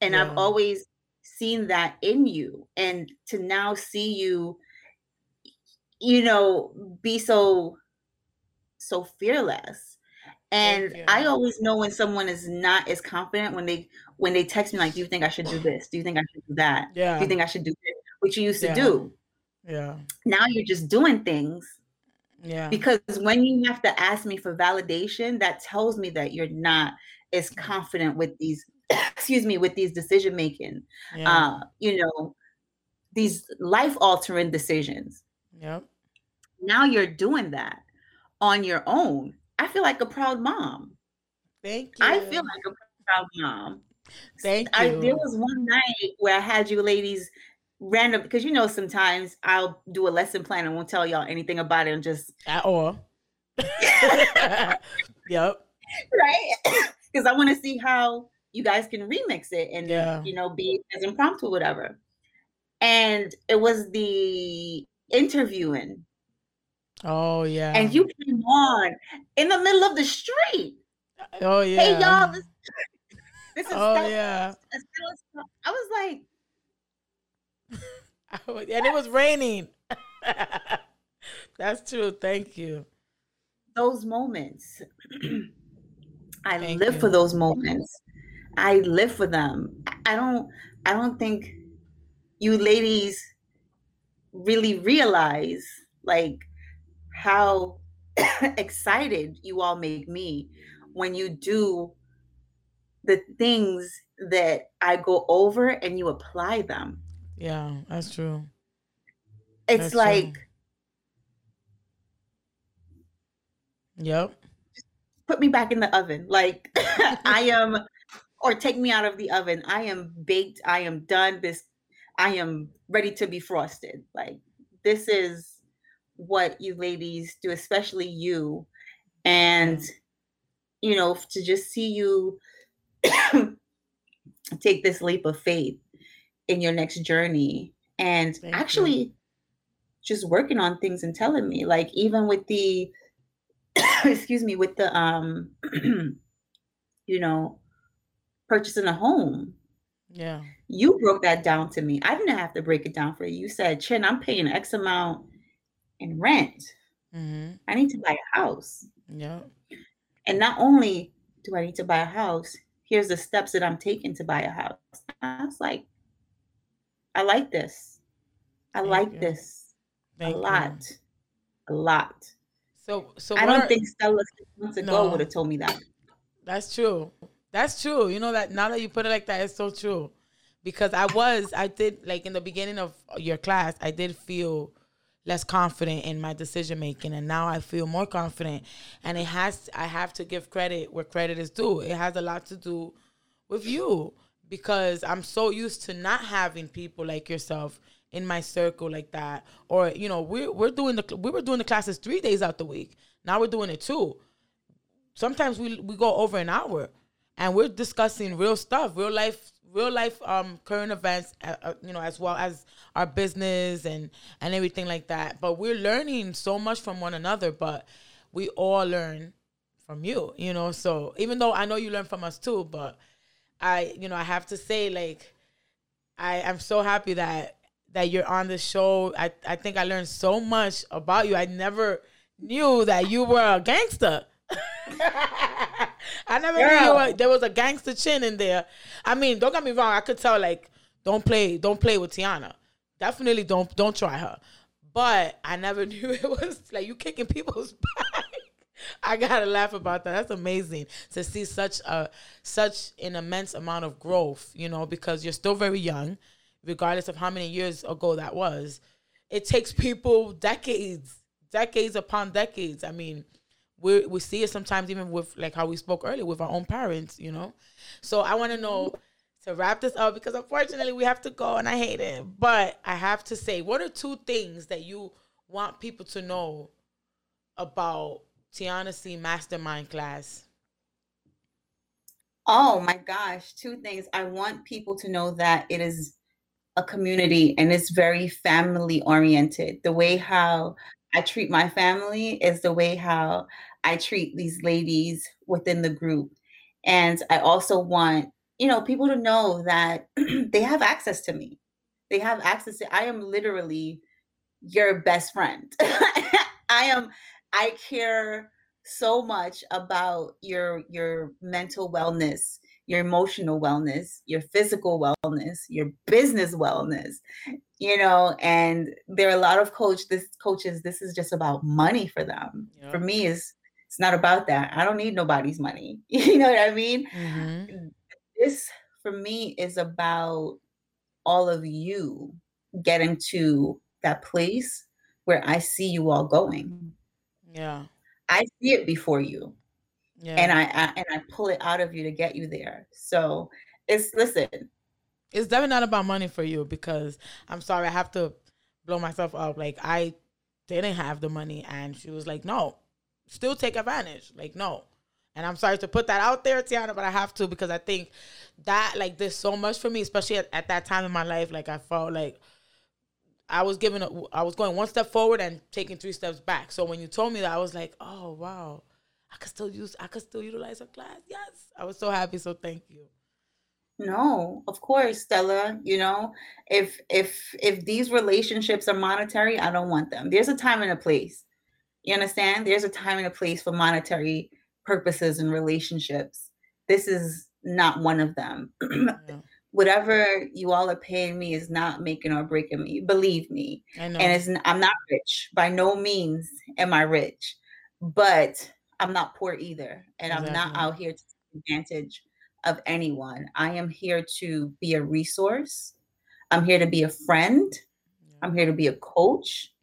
and Yeah. i've always seen that in you and to now see you you know be so so fearless and i always know when someone is not as confident when they when they text me like do you think i should do this do you think i should do that Yeah. do you think i should do this what you used Yeah. to do Yeah. now you're just doing things Yeah. because when you have to ask me for validation that tells me that you're not as confident with these excuse me with these decision making Yeah. uh you know these life altering decisions yep. now you're doing that on your own i feel like a proud mom Thank you. i feel like a proud mom Thank I, you. there was one night where i had you ladies random because you know sometimes i'll do a lesson plan and won't tell y'all anything about it and just At all. yep. right because i want to see how you guys can remix it and Yeah. you know be as impromptu whatever and it was the interviewing Oh yeah. and you came on in the middle of the street Oh yeah. hey y'all this, this is Oh yeah. I was like and it was raining. That's true. Thank you. those moments i Thank live you. for those moments i live for them i don't i don't think you ladies really realize like how excited you all make me when you do the things that i go over and you apply them Yeah, that's true. it's That's true. like Yep. put me back in the oven. Like I am, or take me out of the oven. I am baked. I am done. This, I am ready to be frosted. Like this is what you ladies do, especially you. And, you know, to just see you take this leap of faith in your next journey and Thank you. actually just working on things and telling me like even with the excuse me with the um you know purchasing a home Yeah. You broke that down to me. I didn't have to break it down for you. You said, Chin, I'm paying X amount in rent. Mm-hmm. I need to buy a house. Yeah. And not only do I need to buy a house, here's the steps that I'm taking to buy a house. I was like, I like this. I Thank like you. this Thank a you. lot. A lot. So so I don't are- think Stella six months ago No. would have told me that. That's true. That's true. You know that now that you put it like that, it's so true. Because I was, I did like in the beginning of your class, I did feel less confident in my decision making, and now I feel more confident. And it has, I have to give credit where credit is due. It has a lot to do with you because I'm so used to not having people like yourself in my circle like that. Or you know, we're we're doing the we were doing the classes three days out the week. Now we're doing it two sometimes we we go over an hour and we're discussing real stuff real life real life um current events uh, uh, you know as well as our business and and everything like that but we're learning so much from one another but we all learn from you you know so even though i know you learn from us too but i you know i have to say like i am so happy that that you're on the show i i think i learned so much about you i never knew that you were a gangster I never knew you were, there was a gangster chin in there. I mean, don't get me wrong. I could tell like don't play, don't play with Yana. Definitely don't don't try her. But I never knew it was like you kicking people's back. I gotta laugh about that. That's amazing to see such a such an immense amount of growth. You know, because you're still very young, regardless of how many years ago that was. It takes people decades, decades upon decades. I mean, we we see it sometimes even with like how we spoke earlier with our own parents, you know. So I want to know to wrap this up because unfortunately we have to go and I hate it, but I have to say, what are two things that you want people to know about Yana C Mastermind class? Oh my gosh, two things. I want people to know that it is a community and it's very family oriented. The way how I treat my family is the way how I treat these ladies within the group. And I also want, you know, people to know that they have access to me. They have access to I am literally your best friend. I am I care so much about your your mental wellness, your emotional wellness, your physical wellness, your business wellness. You know, and there are a lot of coach this coaches this is just about money for them. Yeah. For me is it's not about that. I don't need nobody's money. You know what I mean? Mm-hmm. this for me is about all of you getting to that place where I see you all going. Yeah, I see it before you, yeah. and I, I and I pull it out of you to get you there. So it's listen. it's definitely not about money for you because I'm sorry, I have to blow myself up. Like I didn't have the money, and she was like, "No, still take advantage." Like no, and I'm sorry to put that out there, Yana, but I have to because I think that like there's so much for me, especially at, at that time in my life. Like I felt like I was giving, a, I was going one step forward and taking three steps back. So when you told me that, I was like, "Oh wow." I could still use, I could still utilize her class. Yes, I was so happy. So thank you. No, of course, Stella. You know, if if if these relationships are monetary, I don't want them. There's a time and a place. You understand? There's a time and a place for monetary purposes and relationships. This is not one of them. Yeah, Whatever you all are paying me is not making or breaking me. Believe me. And it's I'm not rich. By no means am I rich, but I'm not poor either, and I'm not out here to take advantage of anyone. I am here to be a resource. I'm here to be a friend. I'm here to be a coach.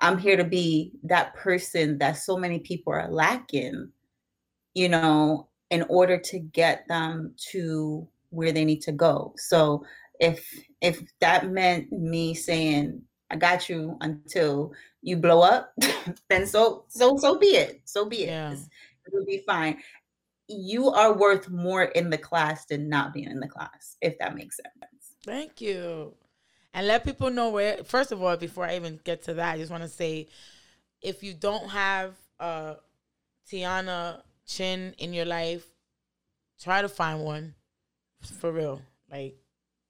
I'm here to be that person that so many people are lacking, you know, in order to get them to where they need to go. So if if that meant me saying I got you until you blow up, then so so so be it. So be it. Yeah. It'll be fine. You are worth more in the class than not being in the class, if that makes sense. Thank you. And let people know where, first of all, before I even get to that, I just want to say if you don't have uh, Yana Chin in your life, try to find one for real. Like,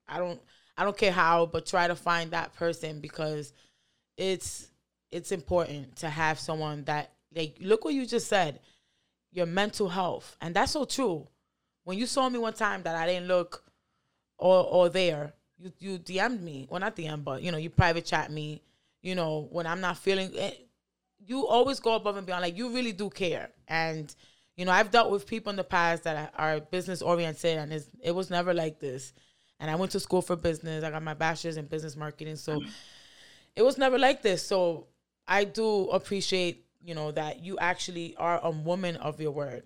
I don't I don't care how, but try to find that person because it's it's important to have someone that like look what you just said, your mental health. And that's so true. When you saw me one time that I didn't look or or there, you you DM'd me. Well not DM, but you know, you private chat me, you know, when I'm not feeling it, eh, you always go above and beyond. Like you really do care. And you know, I've dealt with people in the past that are business oriented and it was never like this. And I went to school for business. I got my bachelor's in business marketing. So it was never like this. So I do appreciate, you know, that you actually are a woman of your word.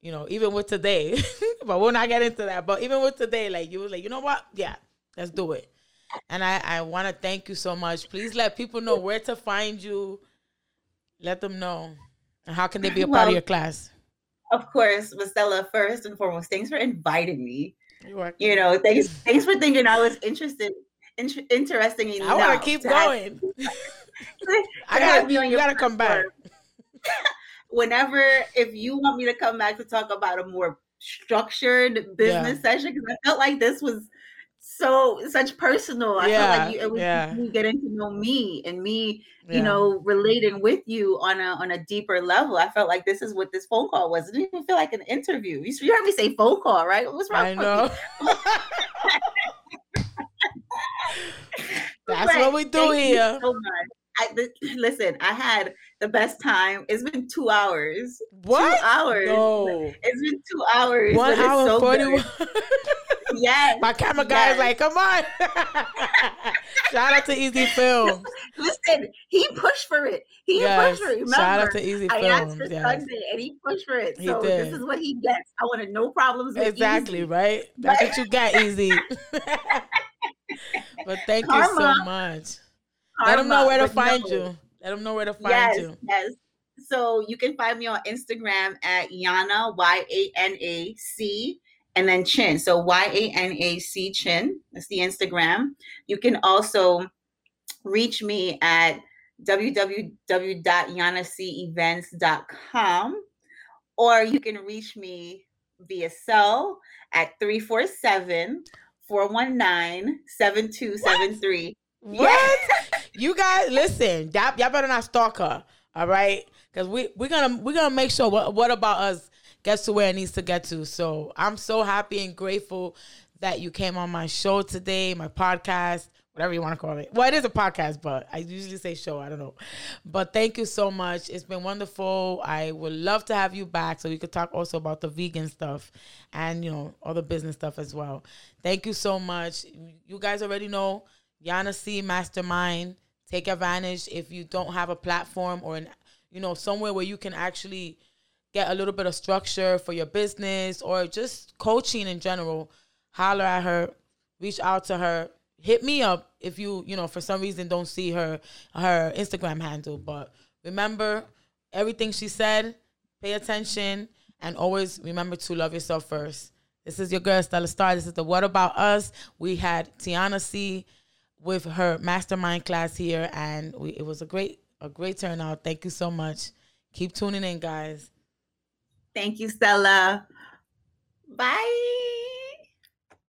You know, even with today, but we'll not get into that. But even with today, like you was like, you know what? Yeah, let's do it. And I, I want to thank you so much. Please let people know where to find you. Let them know. And how can they be a well, part of your class? Of course, Stella, first and foremost, thanks for inviting me. You are. You know, thanks thanks for thinking I was interested in, interesting enough. I want to keep going. I gotta be you. You got to come back. Whenever, if you want me to come back to talk about a more structured business yeah. session, because I felt like this was so such personal. I yeah, felt like you, it was yeah. you getting to know me and me, yeah. you know, relating with you on a on a deeper level. I felt like this is what this phone call was. It didn't even feel like an interview. You, you heard me say phone call, right? What's wrong? I know. That's what we do here. So I, listen, I had the best time. It's been two hours. What? Two hours. No. It's been two hours. One hour so forty-one. yes. My camera guy yes. is like, come on. Shout out to Easy Films. Listen, he pushed for it. He yes. pushed for it. Remember, Shout out to Easy. I asked for yes. Sunday and he pushed for it. He so did. this is what he gets. I wanted no problems Exactly, easy. right? That's what you got, Easy. but thank Karma. you so much. Karma, Let them know where to find no. you. Let them know where to find yes, you. Yes. So you can find me on Instagram at Yana Y A N A C and then Chin. So Y A N A C Chin. That's the Instagram. You can also reach me at www.yanacevents.com or you can reach me via cell at 347 419 7273. What? you guys, listen, y'all, y'all better not stalk her. All right, because we we're gonna we're gonna make sure what what about us gets to where it needs to get to. So I'm so happy and grateful that you came on my show today, my podcast, whatever you want to call it. Well, it is a podcast, but I usually say show. I don't know. But thank you so much. It's been wonderful. I would love to have you back so we could talk also about the vegan stuff and, you know, all the business stuff as well. Thank you so much. You guys already know Yana C Mastermind. Take advantage if you don't have a platform or an you know somewhere where you can actually get a little bit of structure for your business or just coaching in general. Holler at her, reach out to her, hit me up if you you know for some reason don't see her her Instagram handle. But remember everything she said. Pay attention and always remember to love yourself first. This is your girl Stella Star. This is the What About Us. We had Yana C with her mastermind class here, and we, it was a great a great turnout. Thank you so much. Keep tuning in, guys. Thank you, Stella. Bye.